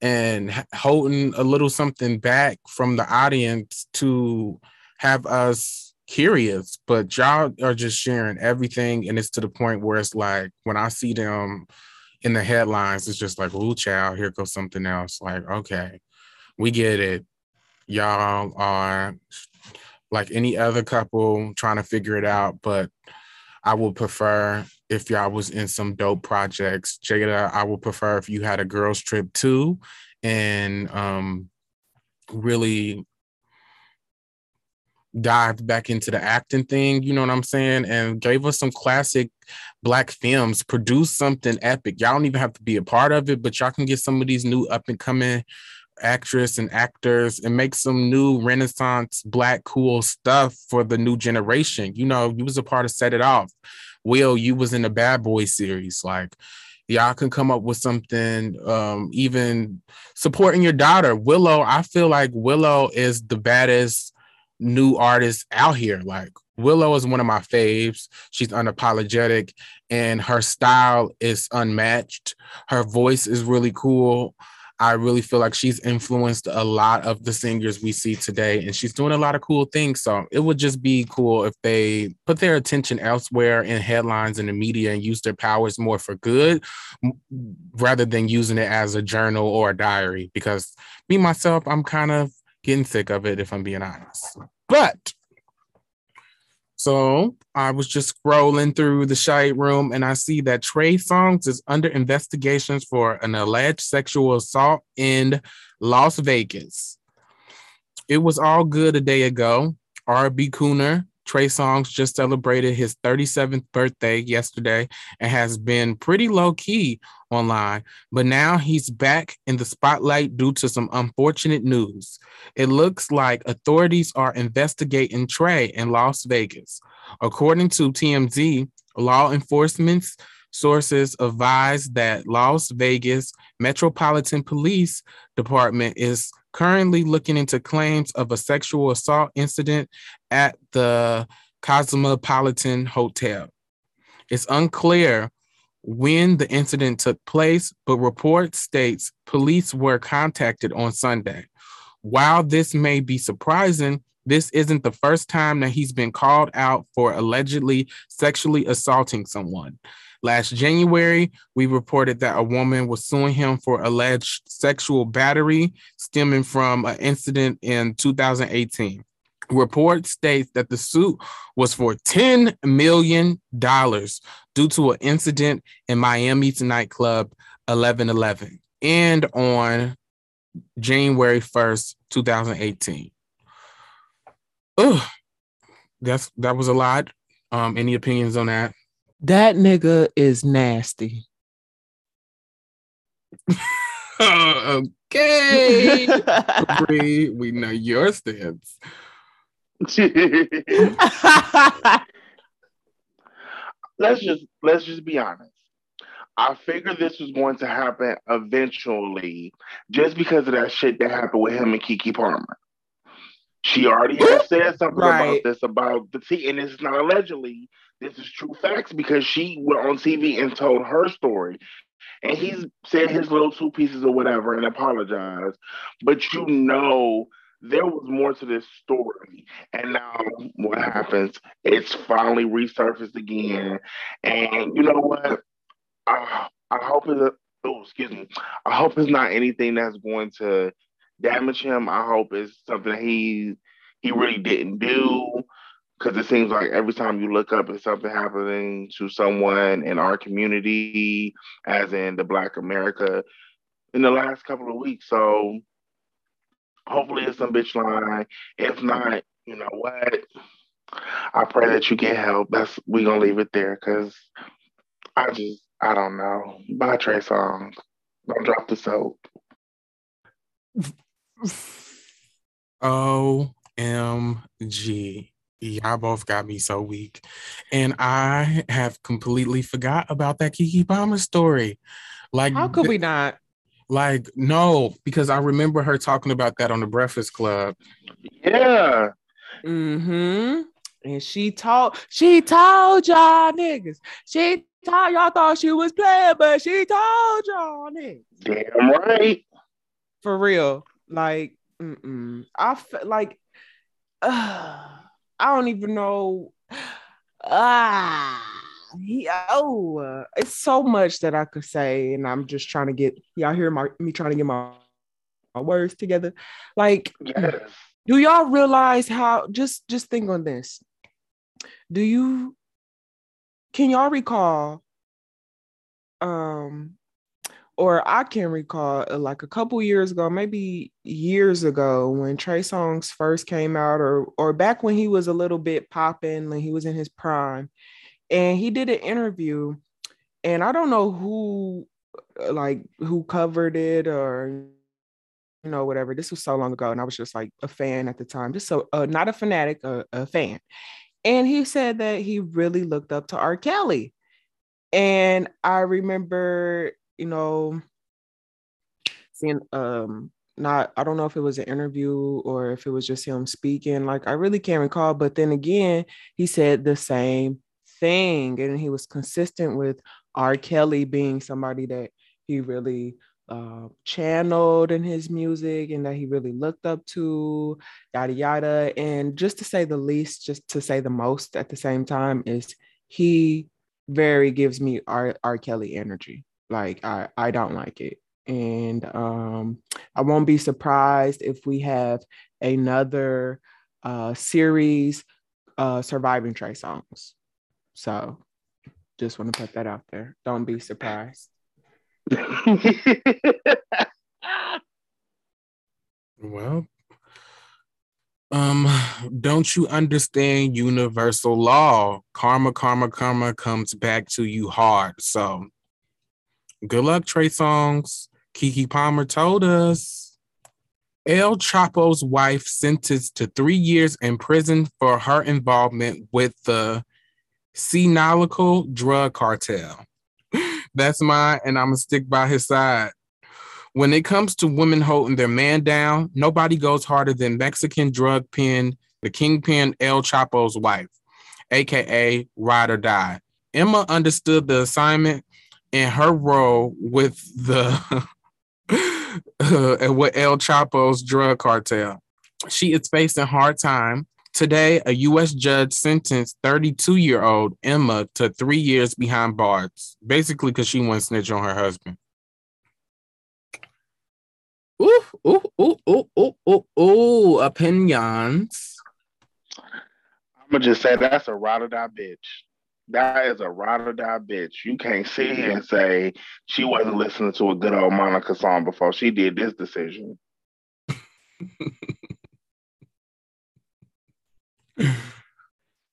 and holding a little something back from the audience to have us curious, but y'all are just sharing everything. And it's to the point where it's like when I see them in the headlines, it's just like, ooh, child, here goes something else. Like, okay, we get it. Y'all are like any other couple trying to figure it out, but I would prefer if y'all was in some dope projects. Jada, I would prefer if you had a girls trip too and um really dived back into the acting thing, you know what I'm saying? And gave us some classic black films, produced something epic. Y'all don't even have to be a part of it, but y'all can get some of these new up and coming actress and actors and make some new renaissance black cool stuff for the new generation. You know, you was a part of Set It Off. Will, you was in the Bad Boy series. Like, y'all can come up with something um even supporting your daughter willow i feel like willow is the baddest new artist out here. Like Willow is one of my faves. She's unapologetic and her style is unmatched. Her voice is really cool. I really feel like she's influenced a lot of the singers we see today, and she's doing a lot of cool things. So it would just be cool if they put their attention elsewhere in headlines in the media and use their powers more for good rather than using it as a journal or a diary. Because me, myself, I'm kind of getting sick of it, if I'm being honest. But so I was just scrolling through the shade room and I see that Trey Songz is under investigations for an alleged sexual assault in Las Vegas. It was all good a day ago. RB Cooner Trey Songz just celebrated his 37th birthday yesterday and has been pretty low key online, but now he's back in the spotlight due to some unfortunate news. It looks like authorities are investigating Trey in Las Vegas. According to TMZ, law enforcement sources advise that Las Vegas Metropolitan Police Department is currently looking into claims of a sexual assault incident at the Cosmopolitan Hotel. It's unclear when the incident took place, but report states police were contacted on Sunday. While this may be surprising, this isn't the first time that he's been called out for allegedly sexually assaulting someone. Last January, we reported that a woman was suing him for alleged sexual battery stemming from an incident in 2018. Report states that the suit was for $10 million due to an incident in Miami's nightclub 1111 and on January 1st, 2018. Ugh, that's that was a lot. Um, any opinions on that? That nigga is nasty. okay. Bree, we know your stance. let's just let's just be honest. I figured this was going to happen eventually, just because of that shit that happened with him and Keke Palmer. She already has said something right. about this about the T, and it's not allegedly. This is true facts because she went on TV and told her story, and he's said his little two pieces or whatever and apologized. But you know, there was more to this story, and now what happens? It's finally resurfaced again, and you know what? I, I hope it's oh excuse me. I hope it's not anything that's going to damage him. I hope it's something he he really didn't do. Because it seems like every time you look up, it's something happening to someone in our community, as in the Black America, in the last couple of weeks. So hopefully it's some bitch line. If not, you know what? I pray that you get help. That's we gonna leave it there because I just I don't know. Bye Trey Songz. Don't drop the soap. OMG. Y'all both got me so weak. And I have completely forgot about that Keke Palmer story. Like how could we not? Like, no, because I remember her talking about that on the Breakfast Club. Yeah. Mm-hmm. And she told she told y'all niggas. She told y'all thought she was playing, but she told y'all niggas. Damn right. For real. Like, mm-mm. I feel like uh, I don't even know. Ah, he, oh, it's so much that I could say, and I'm just trying to get y'all hear my me trying to get my, my words together. Like, yes. do y'all realize how? Just just think on this. Do you? Can y'all recall? Um, or I can recall uh, like a couple years ago, maybe years ago, when Trey Songz first came out, or or back when he was a little bit popping, when he was in his prime, and he did an interview, and I don't know who uh, like who covered it or you know whatever. This was so long ago, and I was just like a fan at the time, just so uh, not a fanatic, a, a fan. And he said that he really looked up to R. Kelly. And I remember you know, seeing um not I don't know if it was an interview or if it was just him speaking. Like I really can't recall. But then again, he said the same thing. And he was consistent with R. Kelly being somebody that he really uh, channeled in his music and that he really looked up to, yada yada. And just to say the least, just to say the most at the same time, is he very gives me R. R. Kelly energy. Like I, I don't like it. And um, I won't be surprised if we have another uh, series uh, surviving Trey Songz. So just want to put that out there. Don't be surprised. well, um, don't you understand universal law? Karma, karma, karma comes back to you hard. So Good luck, Trey Songz. Keke Palmer told us. El Chapo's wife sentenced to three years in prison for her involvement with the Sinaloa drug cartel. That's mine, and I'm gonna stick by his side. When it comes to women holding their man down, nobody goes harder than Mexican drug pen, the kingpin El Chapo's wife, aka Ride or Die. Emma understood the assignment in her role with the uh, with El Chapo's drug cartel. She is facing hard time Today, a U.S. judge sentenced 32 year old Emma to three years behind bars, basically because she went snitch on her husband. Ooh, ooh, ooh, ooh, ooh, ooh, ooh, opinions. I'm gonna just say that's a ride or die bitch. That is a ride or die bitch. You can't sit here and say she wasn't listening to a good old Monica song before she did this decision.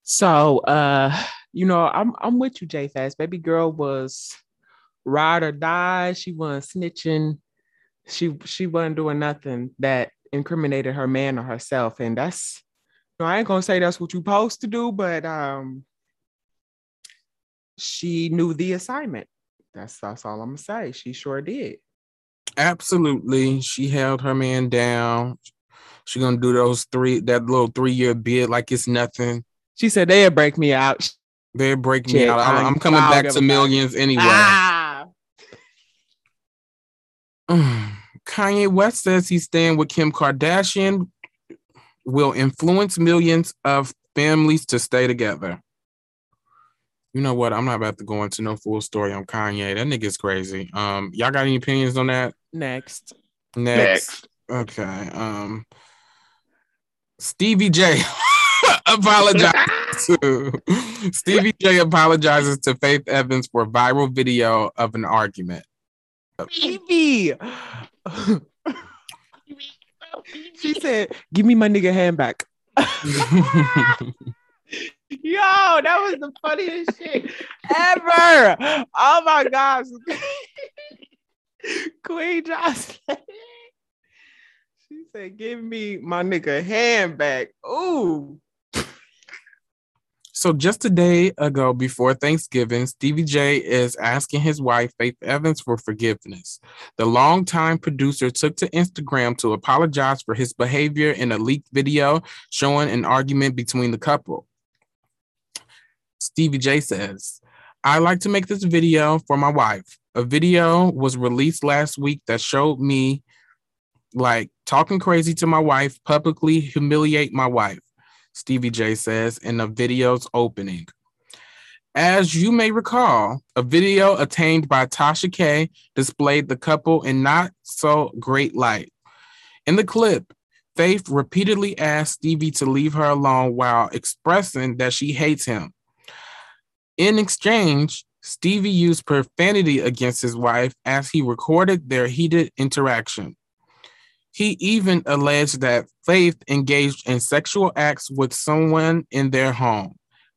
So, uh, you know, I'm I'm with you, J Fast. Baby girl was ride or die. She wasn't snitching. She she wasn't doing nothing that incriminated her man or herself. And that's you know, I ain't gonna say that's what you're supposed to do, but um she knew the assignment. That's that's all I'm gonna say. She sure did. Absolutely. She held her man down. She gonna do those three that little three year bid like it's nothing. She said they'll break me out. They're breaking me out. I'm, I'm coming back to millions anyway. Ah, Kanye West says he's staying with Kim Kardashian will influence millions of families to stay together. You know what? I'm not about to go into no full story on Kanye. That nigga's crazy. Um, y'all got any opinions on that? next. Next. Okay. Um, Stevie J apologizes to Stevie J apologizes to Faith Evans for viral video of an argument. Evie. she said, "Give me my nigga hand back." Yo, that was the funniest shit ever. Oh my gosh. Queen Joseline. She said, give me my nigga hand back. Ooh. So just a day ago before Thanksgiving, Stevie J is asking his wife Faith Evans for forgiveness. The longtime producer took to Instagram to apologize for his behavior in a leaked video showing an argument between the couple. Stevie J says, I like to make this video for my wife. A video was released last week that showed me like talking crazy to my wife, publicly humiliate my wife. Stevie J says in the video's opening. As you may recall, a video attained by Tasha K displayed the couple in not so great light. In the clip, Faith repeatedly asked Stevie to leave her alone while expressing that she hates him. In exchange, Stevie used profanity against his wife as he recorded their heated interaction. He even alleged that Faith engaged in sexual acts with someone in their home,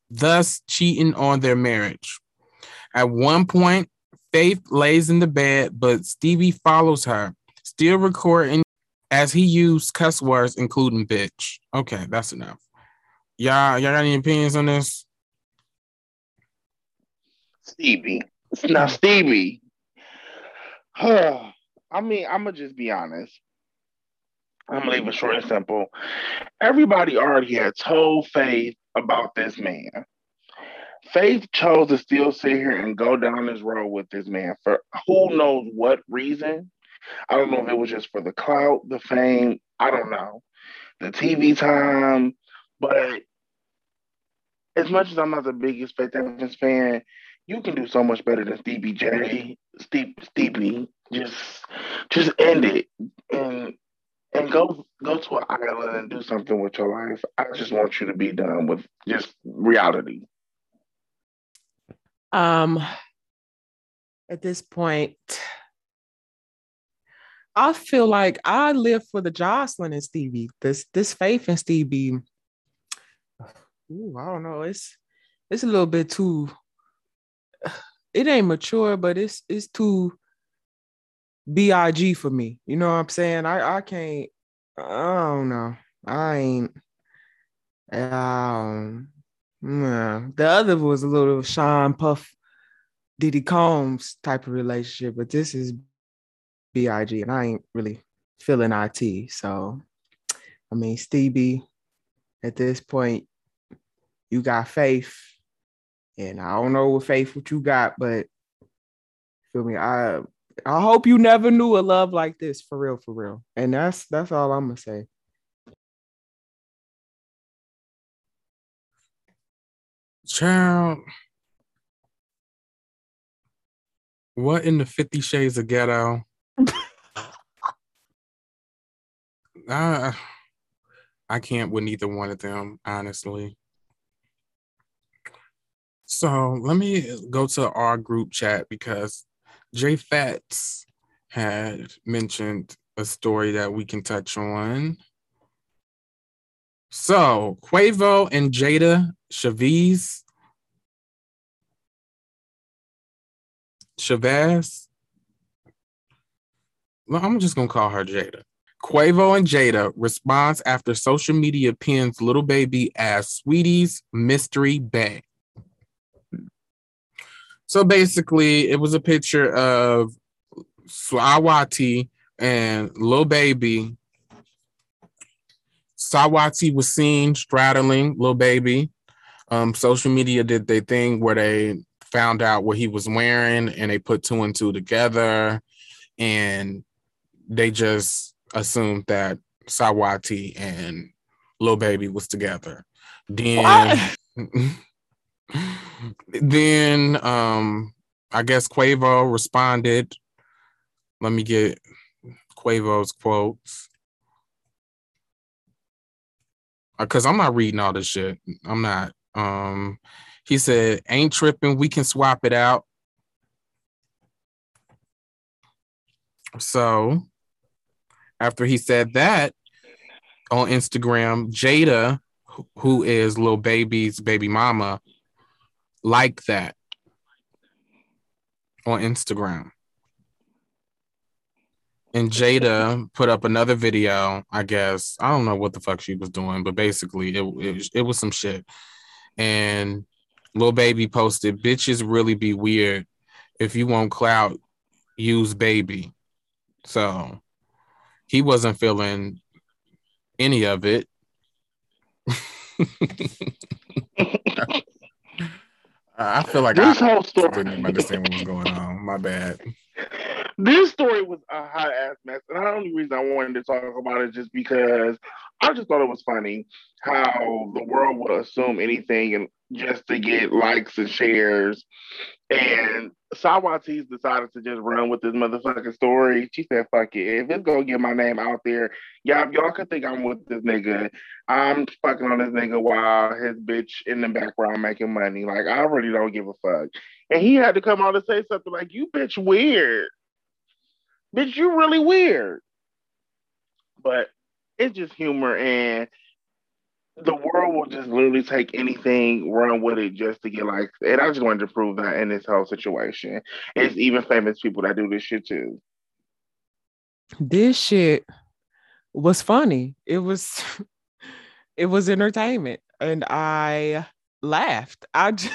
thus cheating on their marriage. At one point, Faith lays in the bed, but Stevie follows her, still recording as he used cuss words, including bitch. Okay, that's enough. Y'all, y'all got any opinions on this? Stevie. Now, Stevie. Huh, I mean, I'm gonna just be honest. I'm gonna leave it short and simple. Everybody already had told Faith about this man. Faith chose to still sit here and go down this road with this man for who knows what reason. I don't know if it was just for the clout, the fame, I don't know, the TV time. But as much as I'm not the biggest Faith Evans fan, you can do so much better than Stevie J. Steve, Stevie, just just end it and and go go to an island and do something with your life. I just want you to be done with just reality. Um at this point, I feel like I live for the Joseline and Stevie. This this Faith and Stevie. Ooh, I don't know. It's it's a little bit too. It ain't mature, but it's it's too big for me. You know what I'm saying? I I can't. I don't know. I ain't. Um, nah. the other was a little Sean Puff, Diddy Combs type of relationship, but this is big, and I ain't really feeling it. So, I mean, Stevie, at this point, you got faith, and I don't know what faith what you got, but feel me, I I hope you never knew a love like this for real, for real. And that's that's all I'm gonna say. Child. What in the Fifty Shades of Ghetto? I I can't with neither one of them, honestly. So let me go to our group chat because Jay Fats had mentioned a story that we can touch on. So Quavo and Jada Chavez Chavez. I'm just gonna call her Jada. Quavo and Jada response after social media pins Lil Baby as Saweetie's mystery bag. So basically, it was a picture of Saweetie and Lil Baby. Saweetie was seen straddling Lil Baby. Um, social media did their thing where they found out what he was wearing and they put two and two together and they just assumed that Saweetie and Lil Baby was together. Then then um I guess Quavo responded. Let me get Quavo's quotes. Uh, I'm not reading all this shit. I'm not. Um, he said, "Ain't tripping. We can swap it out." So, after he said that on Instagram, Jada, who is Lil Baby's baby mama, like that on Instagram. And Jada put up another video, I guess. I don't know what the fuck she was doing, but basically it, it, it was some shit. And Lil Baby posted, bitches really be weird. If you want clout, use baby. So he wasn't feeling any of it. I feel like this I whole story didn't even understand what was going on. My bad. This story was a hot ass mess, and the only reason I wanted to talk about it just because I just thought it was funny how the world would assume anything and just to get likes and shares. And Saweetie's decided to just run with this motherfucking story. She said, fuck it. If it's gonna get my name out there, y'all, y'all could think I'm with this nigga. I'm fucking on this nigga while his bitch in the background making money. Like, I really don't give a fuck. And he had to come out and say something like, you bitch weird. Bitch, you really weird. But it's just humor and the world will just literally take anything, run with it just to get like. And I just wanted to prove that in this whole situation. It's even famous people that do this shit too. This shit was funny. It was it was entertainment. And I laughed. I just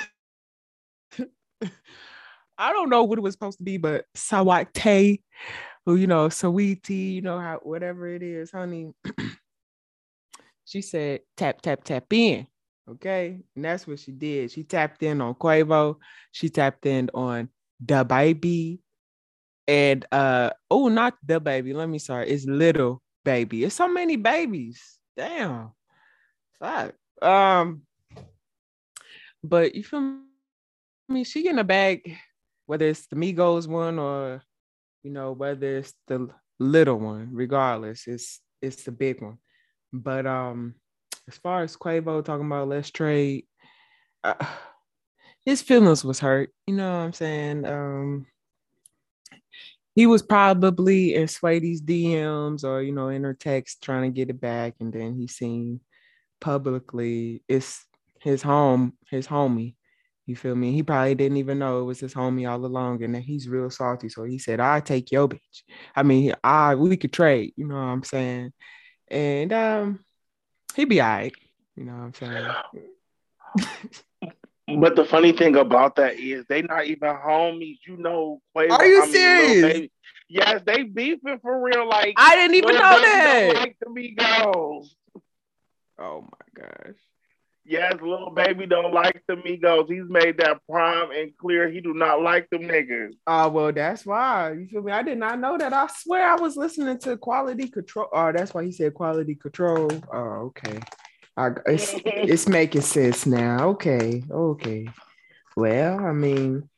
I don't know what it was supposed to be, but Saweetie, who you know, Saweetie, you know how whatever it is, honey. she said, tap, tap, tap in. Okay. And that's what she did. She tapped in on Quavo. She tapped in on the baby. And uh oh, not the baby. Let me sorry. It's little baby. It's so many babies. Damn. Fuck. Um, but you feel me? I mean, she getting a bag, whether it's the Migos one or you know, whether it's the little one, regardless, it's it's the big one. But um, as far as Quavo talking about let's trade, uh, his feelings was hurt. You know what I'm saying? Um, he was probably in Saweetie's DMs or you know in her text trying to get it back, and then he seen publicly it's his home, his homie. You feel me? He probably didn't even know it was his homie all along, and he's real salty. So he said, "I take your bitch." I mean, I we could trade. You know what I'm saying? And um, he'd be all right. You know what I'm saying? but the funny thing about that is they not even homies. You know, Quavo, Are you I mean, serious? yes, they beefing for real. Like I didn't even know that. Like the Migos. Oh my gosh. Yes, Lil Baby don't like the Migos. He's made that prime and clear. He do not like them niggas. Oh well, that's why. You feel me? I did not know that. I swear I was listening to Quality Control. Oh, that's why he said Quality Control. Oh, okay. I, it's it's making sense now. Okay, okay. Well, I mean,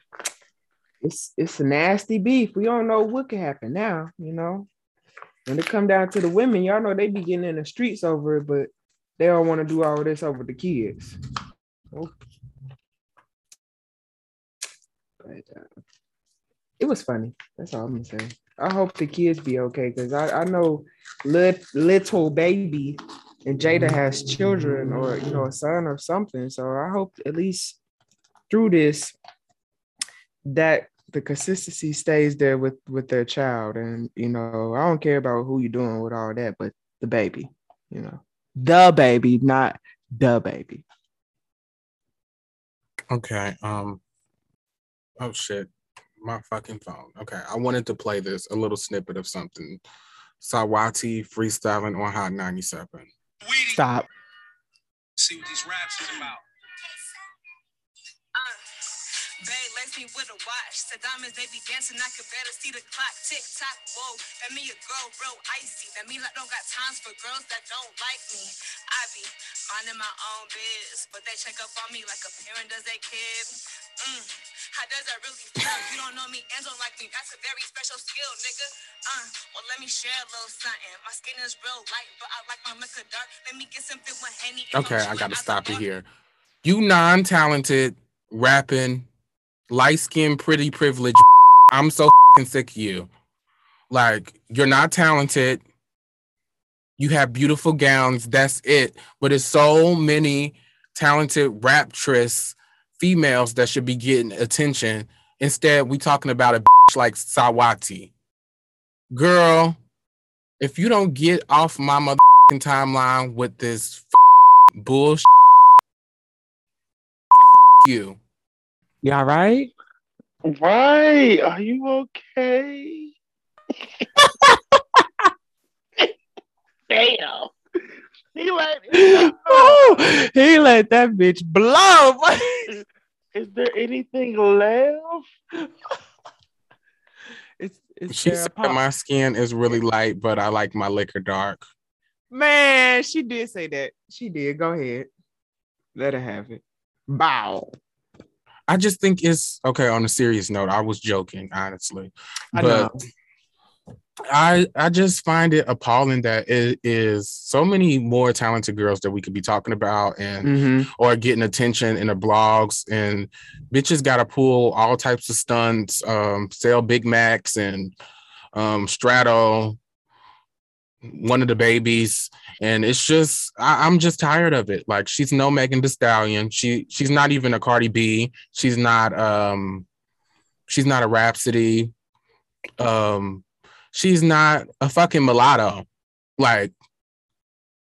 it's it's a nasty beef. We don't know what could happen now. You know, when it come down to the women, y'all know they be getting in the streets over it, but they don't want to do all this over the kids. But uh, it was funny. That's all I'm gonna say. I hope the kids be okay because I, I know little, little baby and Jada has children or you know a son or something. So I hope at least through this that the consistency stays there with with their child and you know i don't care about who you're doing with all that but the baby you know the baby not the baby. Okay um oh shit. My fucking phone. Okay i wanted to play this a little snippet of something. Saweetie freestyling on hot 97 stop. See what these raps is about Me with a watch. The diamonds, they be dancing. I could better see the clock. Tick tock, whoa. That me a girl real icy. That me like don't got times for girls that don't like me. I be minding my own biz. But they check up on me like a parent does a kid. Mm. How does that really feel? You don't know me and don't like me. That's a very special skill, nigga. Uh, well, let me share a little something. My skin is real light, but I like my liquor dark. Let me get something with Henny. Okay, I gotta stop it here. You non-talented rapping light skinned, pretty privileged. I'm so sick of you. Like, you're not talented. You have beautiful gowns. That's it. But it's so many talented raptress females that should be getting attention. Instead, we talking about a bitch like Saweetie. Girl, if you don't get off my motherfucking timeline with this bullshit, you. Y'all right? Right. Are you okay? Damn. He let oh, he let that bitch blow. is, is there anything left? It's it's She said my skin is really light, but I like my liquor dark. Man, she did say that. She did. Go ahead. Let her have it. Bow. I just think it's okay. On a serious note, I was joking, honestly, I but know. I I just find it appalling that it is so many more talented girls that we could be talking about and Mhm. or getting attention in the blogs and bitches got to pull all types of stunts, um, sell Big Macs and um, Strato, one of the babies, and it's just I, I'm just tired of it. Like she's no Megan Thee Stallion. She she's not even a Cardi B. She's not um she's not a Rapsody. Um, she's not a fucking mulatto. Like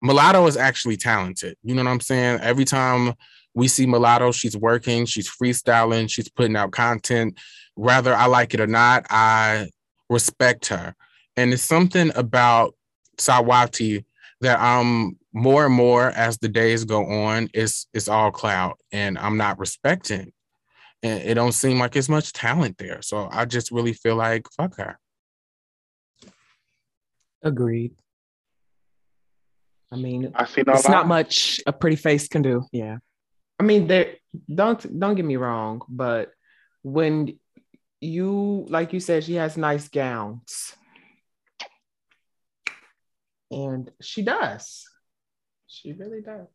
mulatto is actually talented. You know what I'm saying? Every time we see mulatto, she's working, she's freestyling, she's putting out content. Whether I like it or not, I respect her. And it's something about Saweetie that I'm more and more as the days go on, it's it's all cloud and I'm not respecting. And it don't seem like it's much talent there. So I just really feel like fuck her. Agreed. I mean, I see no it's not much a pretty face can do. Yeah. I mean, there don't don't get me wrong, but when you like you said, she has nice gowns. And she does. She really does.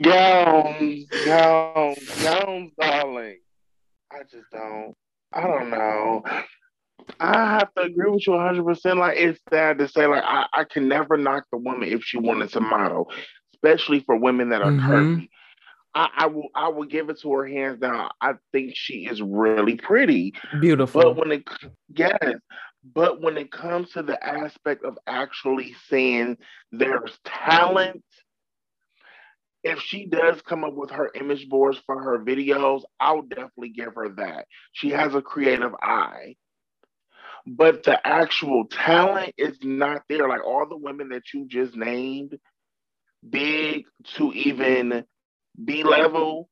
Gowns, gowns, gowns, darling. I just don't. I don't know. I have to agree with you 100%. Like, it's sad to say, like, I, I can never knock the woman if she wanted to model, especially for women that are Mhm. curvy. I, I will I will give it to her hands down. I think she is really pretty. Beautiful. But when it yes, but when it comes to the aspect of actually saying there's talent, if she does come up with her image boards for her videos, I'll definitely give her that. She has a creative eye. But the actual talent is not there. Like all the women that you just named, big to even B level,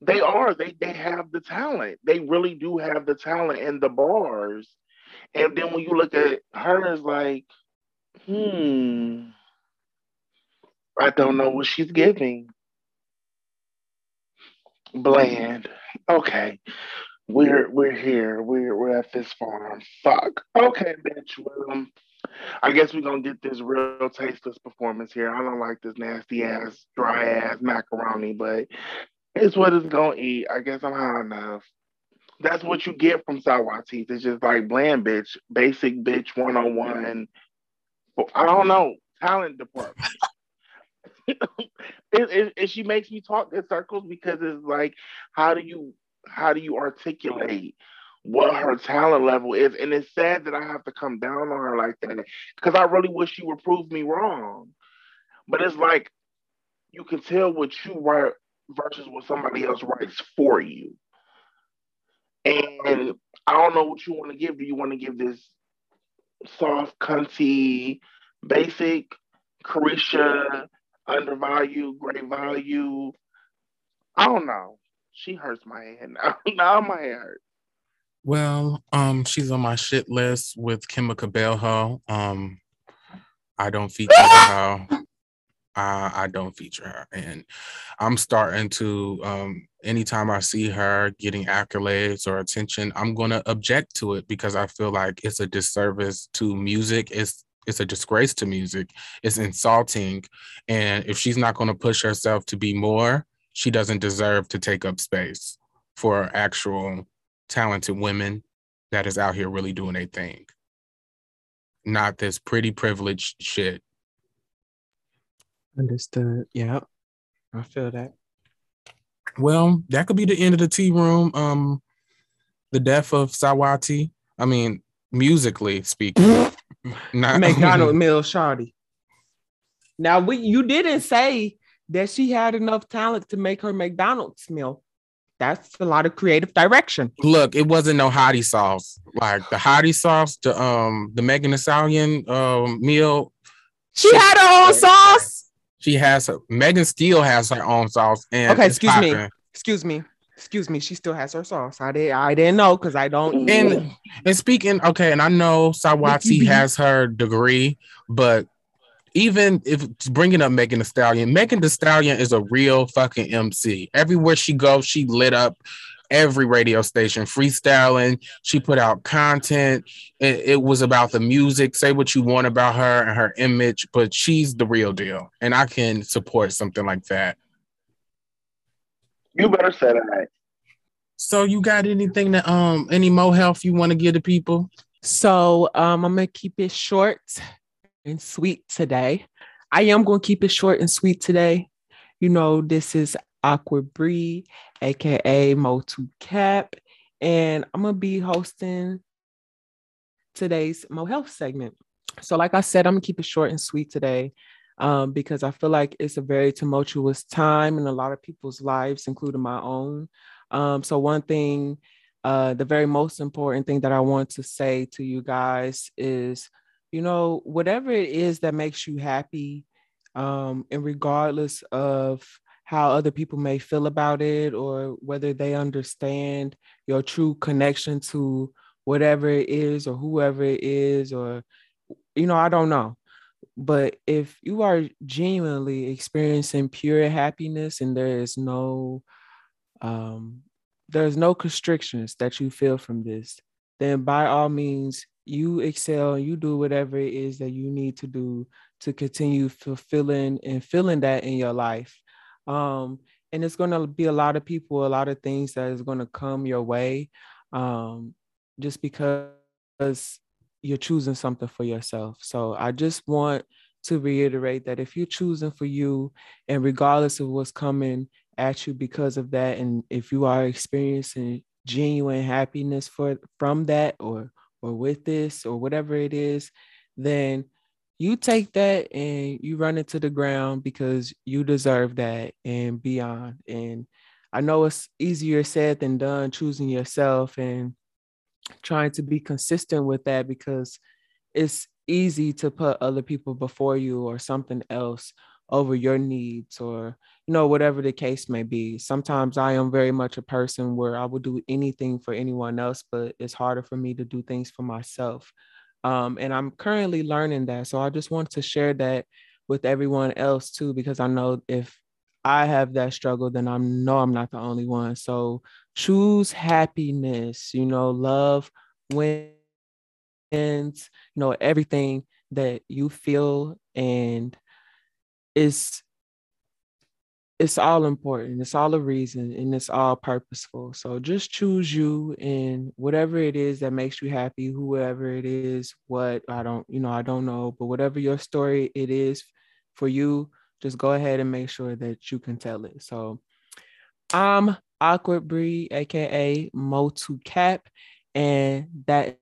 they are. They they have the talent. They really do have the talent and the bars. And then when you look at her, it's like, hmm, I don't know what she's giving. Bland. Okay. We're we're here. We're we're at this farm. Fuck. Okay, bitch. Well, I guess we're gonna get this real tasteless performance here. I don't like this nasty ass, dry ass macaroni, but it's what it's gonna eat. I guess I'm high enough. That's what you get from Saweetie. It's just like bland bitch, basic bitch one on one. I don't know, talent department. it, it, it, she makes me talk in circles because it's like, how do you how do you articulate what her talent level is? And it's sad that I have to come down on her like that because I really wish she would prove me wrong. But it's like you can tell what you write versus what somebody else writes for you. And I don't know what you want to give. Do you want to give this soft, cunty, basic, Carisha, undervalued, great value? I don't know. She hurts my head now. now my head hurts. Well, um, she's on my shit list with Kimika Belho. Um, I don't feature her. I, I don't feature her, and I'm starting to. Um, anytime I see her getting accolades or attention, I'm gonna object to it because I feel like it's a disservice to music. It's it's a disgrace to music. It's insulting, and if she's not gonna push herself to be more, she doesn't deserve to take up space for actual talented women that is out here really doing a thing. Not this pretty privileged shit. Understood. Yeah. I feel that. Well, that could be the end of the tea room. Um, the death of Saweetie. I mean, musically speaking. not McDonald Mill Shardy. Now we you didn't say that she had enough talent to make her McDonald's meal. That's a lot of creative direction. Look, it wasn't no hottie sauce. Like the hottie sauce, the um the Megan Thee Stallion um meal. She had her own sauce. She has her Megan Steele has her own sauce. And okay, excuse popping. me. Excuse me. Excuse me. She still has her sauce. I did. I didn't know because I don't. And and speaking, okay, and I know Saweetie has her degree, but even if bringing up Megan Thee Stallion, Megan Thee Stallion is a real fucking MC. Everywhere she goes, she lit up every radio station freestyling. She put out content. It, it, was about the music. Say what you want about her and her image, but she's the real deal. And I can support something like that. You better say that. So you got anything that um any more health you want to give to people? So um I'm gonna keep it short and sweet today. I am going to keep it short and sweet today. You know, this is Awkward Bree, aka Motu Cap, and I'm gonna be hosting today's Mo Health segment. So, like I said, I'm gonna keep it short and sweet today um, because I feel like it's a very tumultuous time in a lot of people's lives, including my own. Um, so, one thing, uh, the very most important thing that I want to say to you guys is you know, whatever it is that makes you happy, um, and regardless of how other people may feel about it or whether they understand your true connection to whatever it is or whoever it is, or, you know, I don't know. But if you are genuinely experiencing pure happiness and there is no, um, there's no constrictions that you feel from this, then by all means, you excel you do whatever it is that you need to do to continue fulfilling and feeling that in your life. Um, and it's going to be a lot of people a lot of things that is going to come your way um, just because you're choosing something for yourself. So i just want to reiterate that if you're choosing for you and regardless of what's coming at you because of that and if you are experiencing genuine happiness for from that or or with this or whatever it is, then you take that and you run it to the ground because you deserve that and beyond. And I know it's easier said than done choosing yourself and trying to be consistent with that because it's easy to put other people before you or something else over your needs or you know whatever the case may be. Sometimes i am very much a person where i will do anything for anyone else but it's harder for me to do things for myself. Um, and i'm currently learning that so i just want to share that with everyone else too because i know if i have that struggle then i know i'm not the only one. So choose happiness you know love wins you know everything that you feel and it's it's all important it's all a reason and it's all purposeful. So just choose you and whatever it is that makes you happy whoever it is what i don't you know i don't know but whatever your story it is for you just go ahead and make sure that you can tell it. So i'm awkward Bree, aka motu cap and that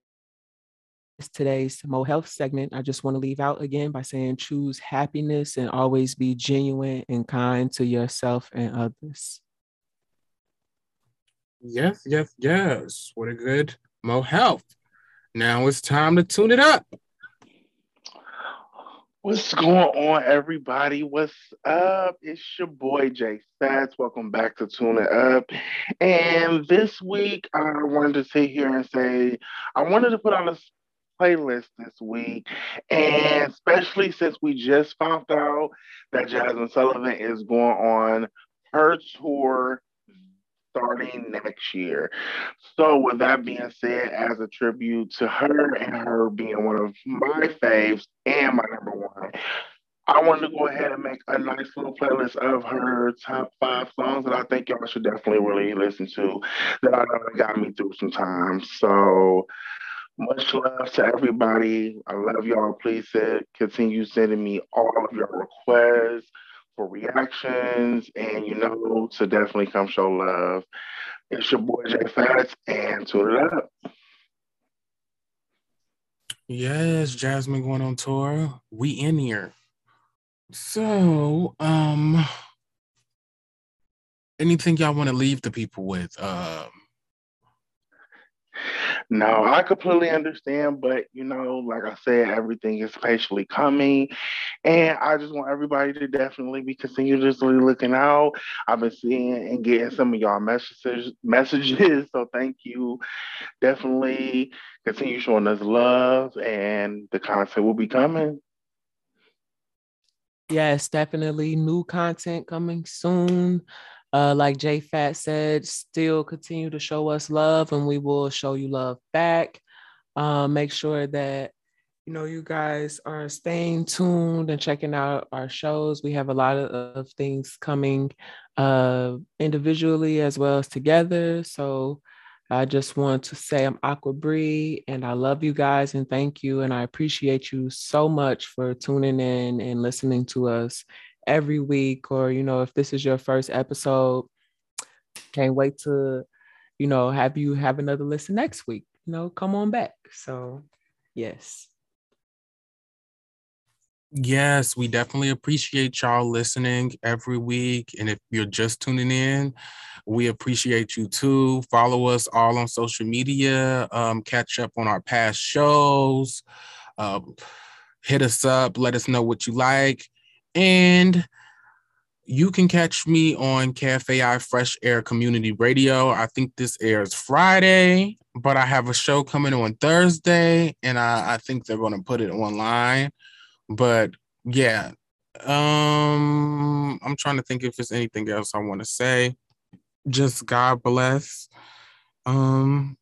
today's Mo Health segment, I just want to leave out again by saying choose happiness and always be genuine and kind to yourself and others. Yes, yes, yes. What a good Mo Health. Now it's time to tune it up. What's going on, everybody? What's up? It's your boy Jay Fats. Welcome back to Tune It Up. And this week, I wanted to sit here and say I wanted to put on a playlist this week. Mm-hmm. And especially since we just found out that Jazmine Sullivan is going on her tour starting next year. So, with that being said, as a tribute to her and her being one of my faves and my number one, I wanted to go ahead and make a nice little playlist of her top five songs that I think y'all should definitely really listen to that I know that got me through some time. So, much love to everybody. I love y'all. Please continue sending me all of your requests for reactions and, you know, to definitely come show love. It's your boy Jay Fats and tune it up. Yes, Jazmine going on tour. We in here. So, um, anything y'all want to leave the people with? Um, no, I completely understand, but you know, like I said, everything is patiently coming, and I just want everybody to definitely be continuously looking out. I've been seeing and getting some of y'all messages, messages. So thank you. Definitely continue showing us love, and the content will be coming. Yes, definitely new content coming soon. Uh, like Jay Fat said, still continue to show us love and we will show you love back. Uh, make sure that you know you guys are staying tuned and checking out our shows. We have a lot of, of things coming uh, individually as well as together. So I just want to say I'm Aqua Bree and I love you guys and thank you. And I appreciate you so much for tuning in and listening to us every week or you know if this is your first episode can't wait to you know have you have another listen next week you know come on back so yes Yes, we definitely appreciate y'all listening every week. And if you're just tuning in, we appreciate you too. Follow us all on social media, um, catch up on our past shows, uh, hit us up, let us know what you like. And you can catch me on KFAI Fresh Air Community Radio. I think this airs Friday, but I have a show coming on Thursday, and I, I think they're going to put it online. But yeah, um, I'm trying to think if there's anything else I want to say. Just God bless. Um,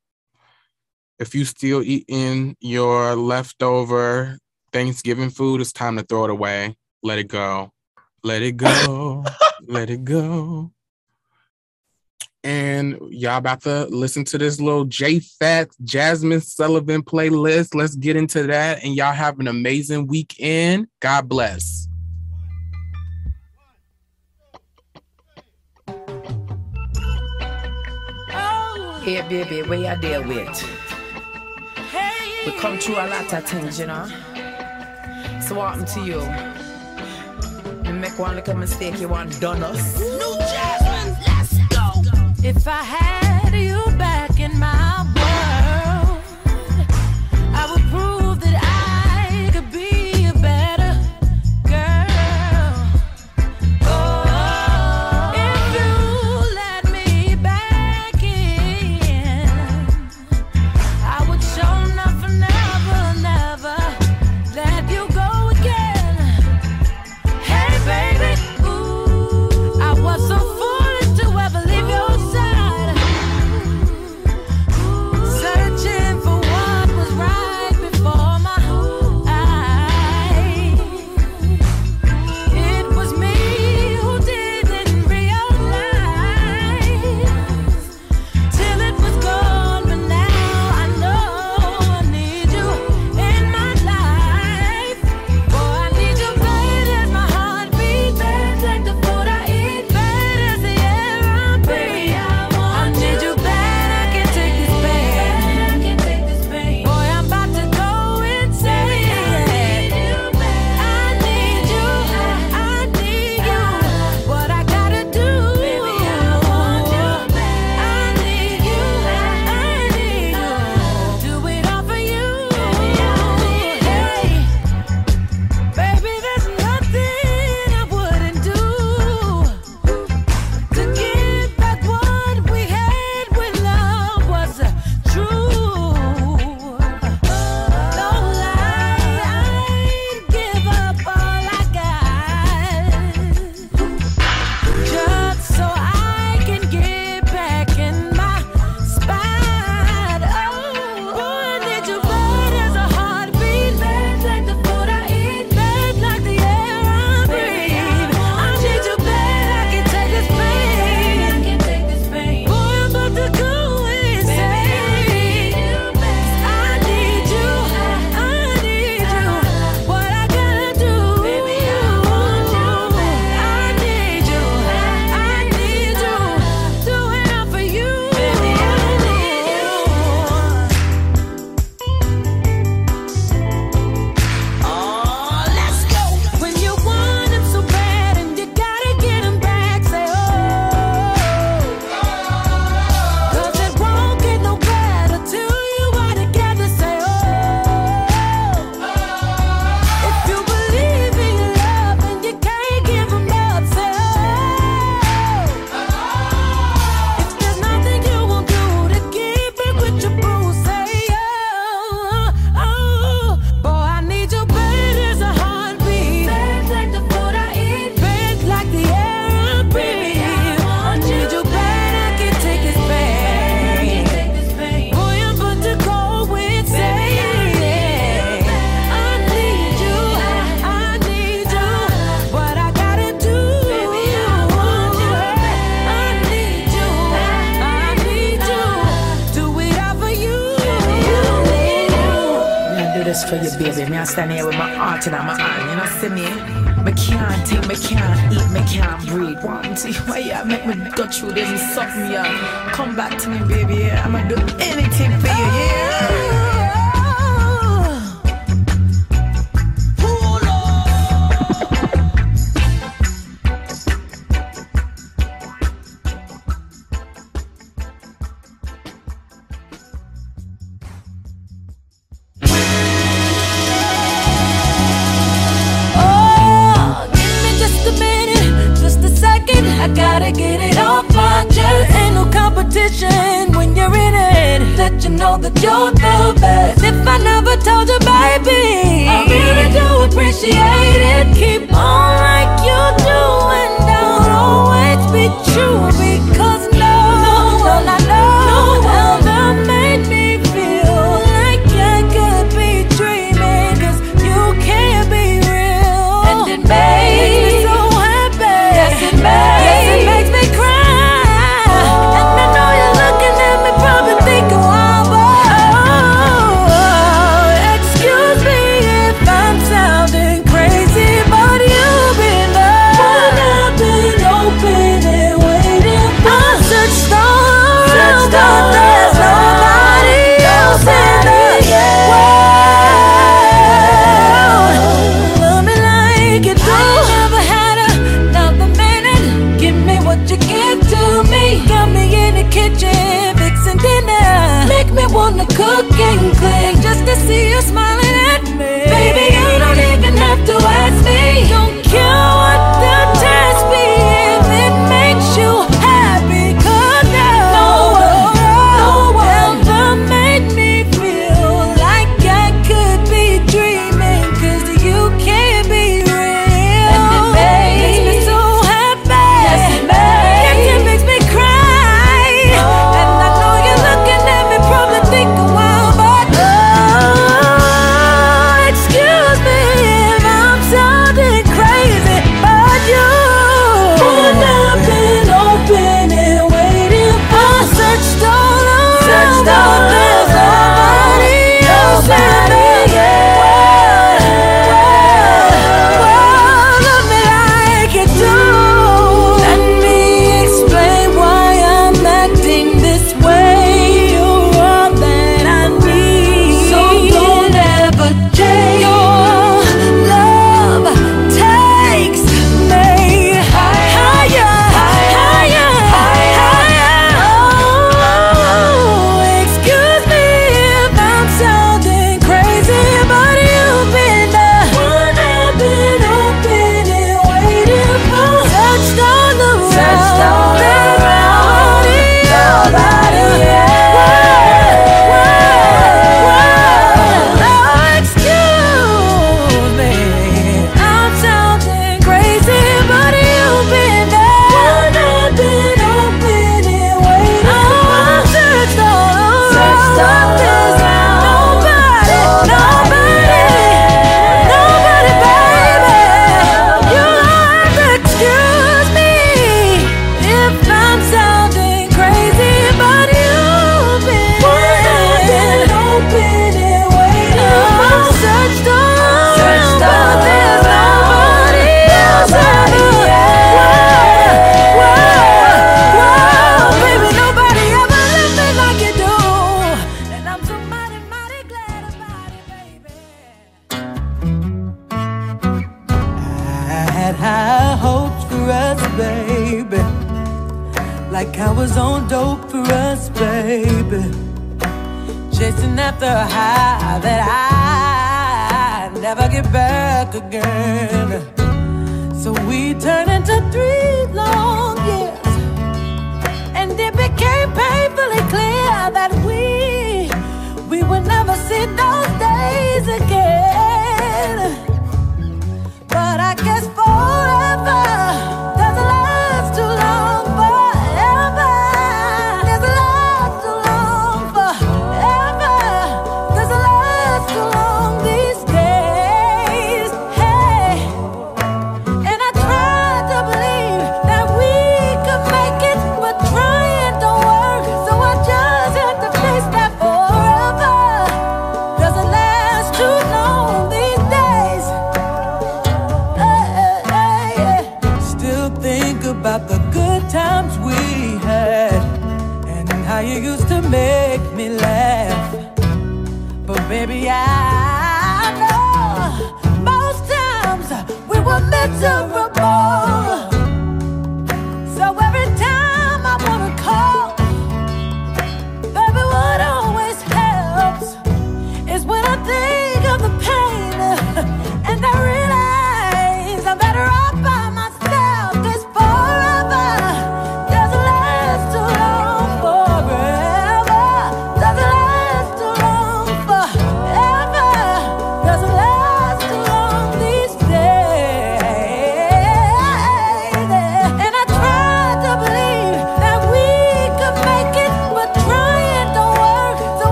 if you still eating your leftover Thanksgiving food, it's time to throw it away let it go. Let it go. let it go. And y'all about to listen to this little J Fat Jazmine Sullivan playlist. Let's get into that. And y'all have an amazing weekend. God bless. Hey, baby, where you deal with? We come through a lot of things, you know. So what happened to you? Make one little mistake, you want done us. New Jazmine, let's go. If I had you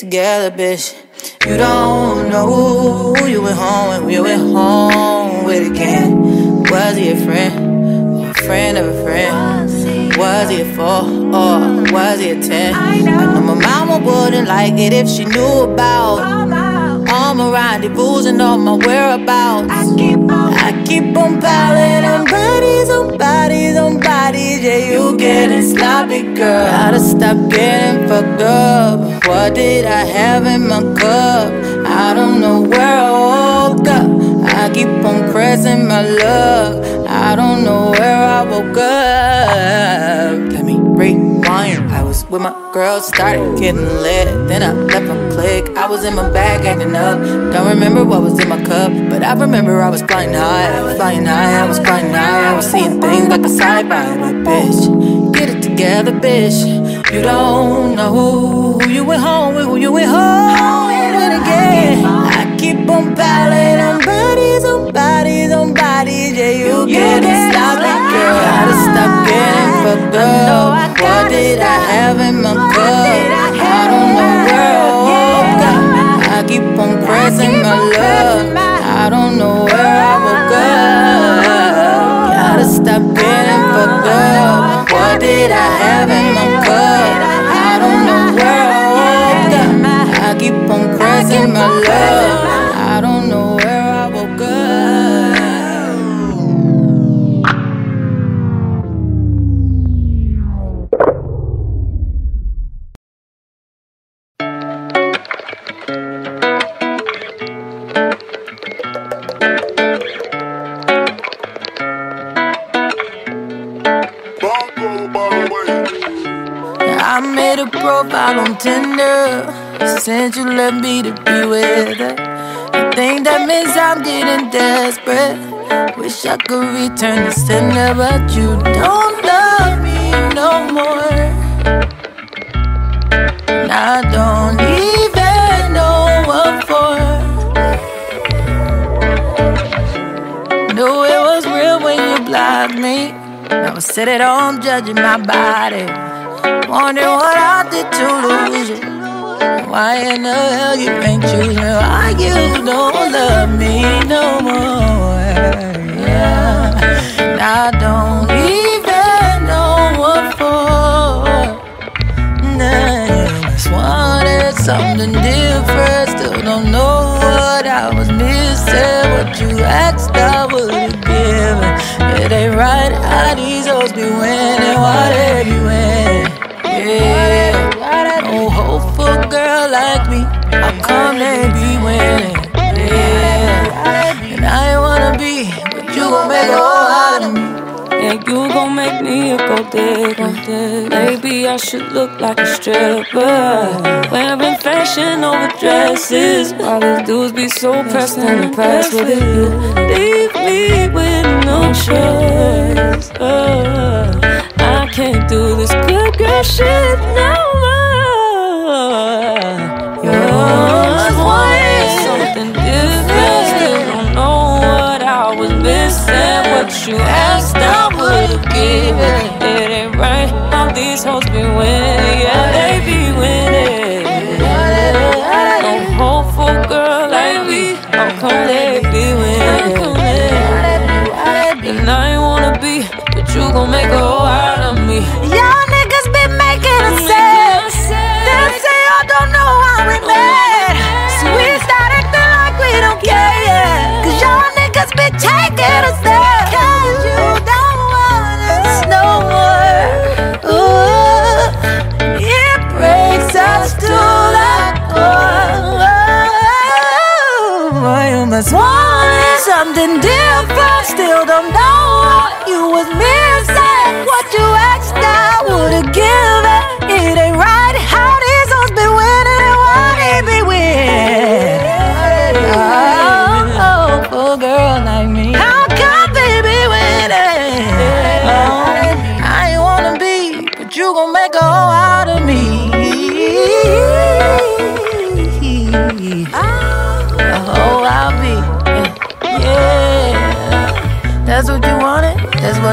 together, bitch. You don't know who you went home with, who you went home with again. Was he a friend? Or a friend of a friend? Was he a four or was he a ten? I know my mama wouldn't like it if she knew about all my and all my whereabouts. I keep on, I keep on piling on bodies, on bodies, on bodies. Yeah, you getting sloppy, girl. Gotta stop getting fucked up. What did I have in my cup? I don't know where I woke up. I keep on pressing my luck. I don't know where I woke up. Let me rewind. I was with my girl, started getting lit. Then I left my click. I was in my bag, acting up. Don't remember what was in my cup, but I remember I was flying high. I was flying high, I was flying high. I was seeing things like a sci-fi. But bitch, get it together, bitch. You don't know who you went home with, who you went home with again. I keep on piling on bodies, on bodies, on bodies. Yeah, you, you can't stop it, girl. Gotta stop getting fucked up. What did I have in my cup? I don't know keep on pressing my love. I don't know where I woke up. Gotta stop getting fucked up. What did I have in my cup? I don't know where I woke up. I keep on pressing my love. Profile on Tinder since you left me to be with her. I think that means I'm getting desperate. Wish I could return the sender, but you don't love me no more. And I don't even know what for. Knew it was real when you blocked me. Now I sit at home judging my body. Wondering what I did to lose you. Why in the hell you ain't choose me? Why you don't love me no more? Yeah. And I don't even know what for. Nah, just wanted something different. Still don't know what I was missing. What you asked, I would've given. It ain't right how these hoes be winning. Why they be? Yeah. No hopeful girl like me. How come and be winning? Yeah. And I ain't wanna be, but you gon' make a whole out of me. Yeah, you gon' make me a gold digger. Maybe I should look like a stripper. Wearing fashion over dresses. All these dudes be so pressed and impressed with you. Leave me with no choice. I can't do this good girl shit no more. You always wanted something different. Still don't know what I was missing. What you asked, I would've given. It ain't right how these hoes be winning. Yeah, they be winning. No hopeful girl like me. How come they be winning? And I ain't wanna be, but you gon' make a been taking us there. Cause you don't want us no more. Ooh, it breaks us to the core. You must want something different.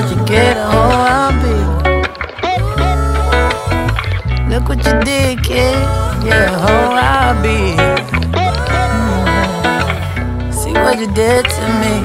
What you get. A hoe I'll be. Look what you did, kid. Yeah, a hoe I'll be. Mm. See what you did to me.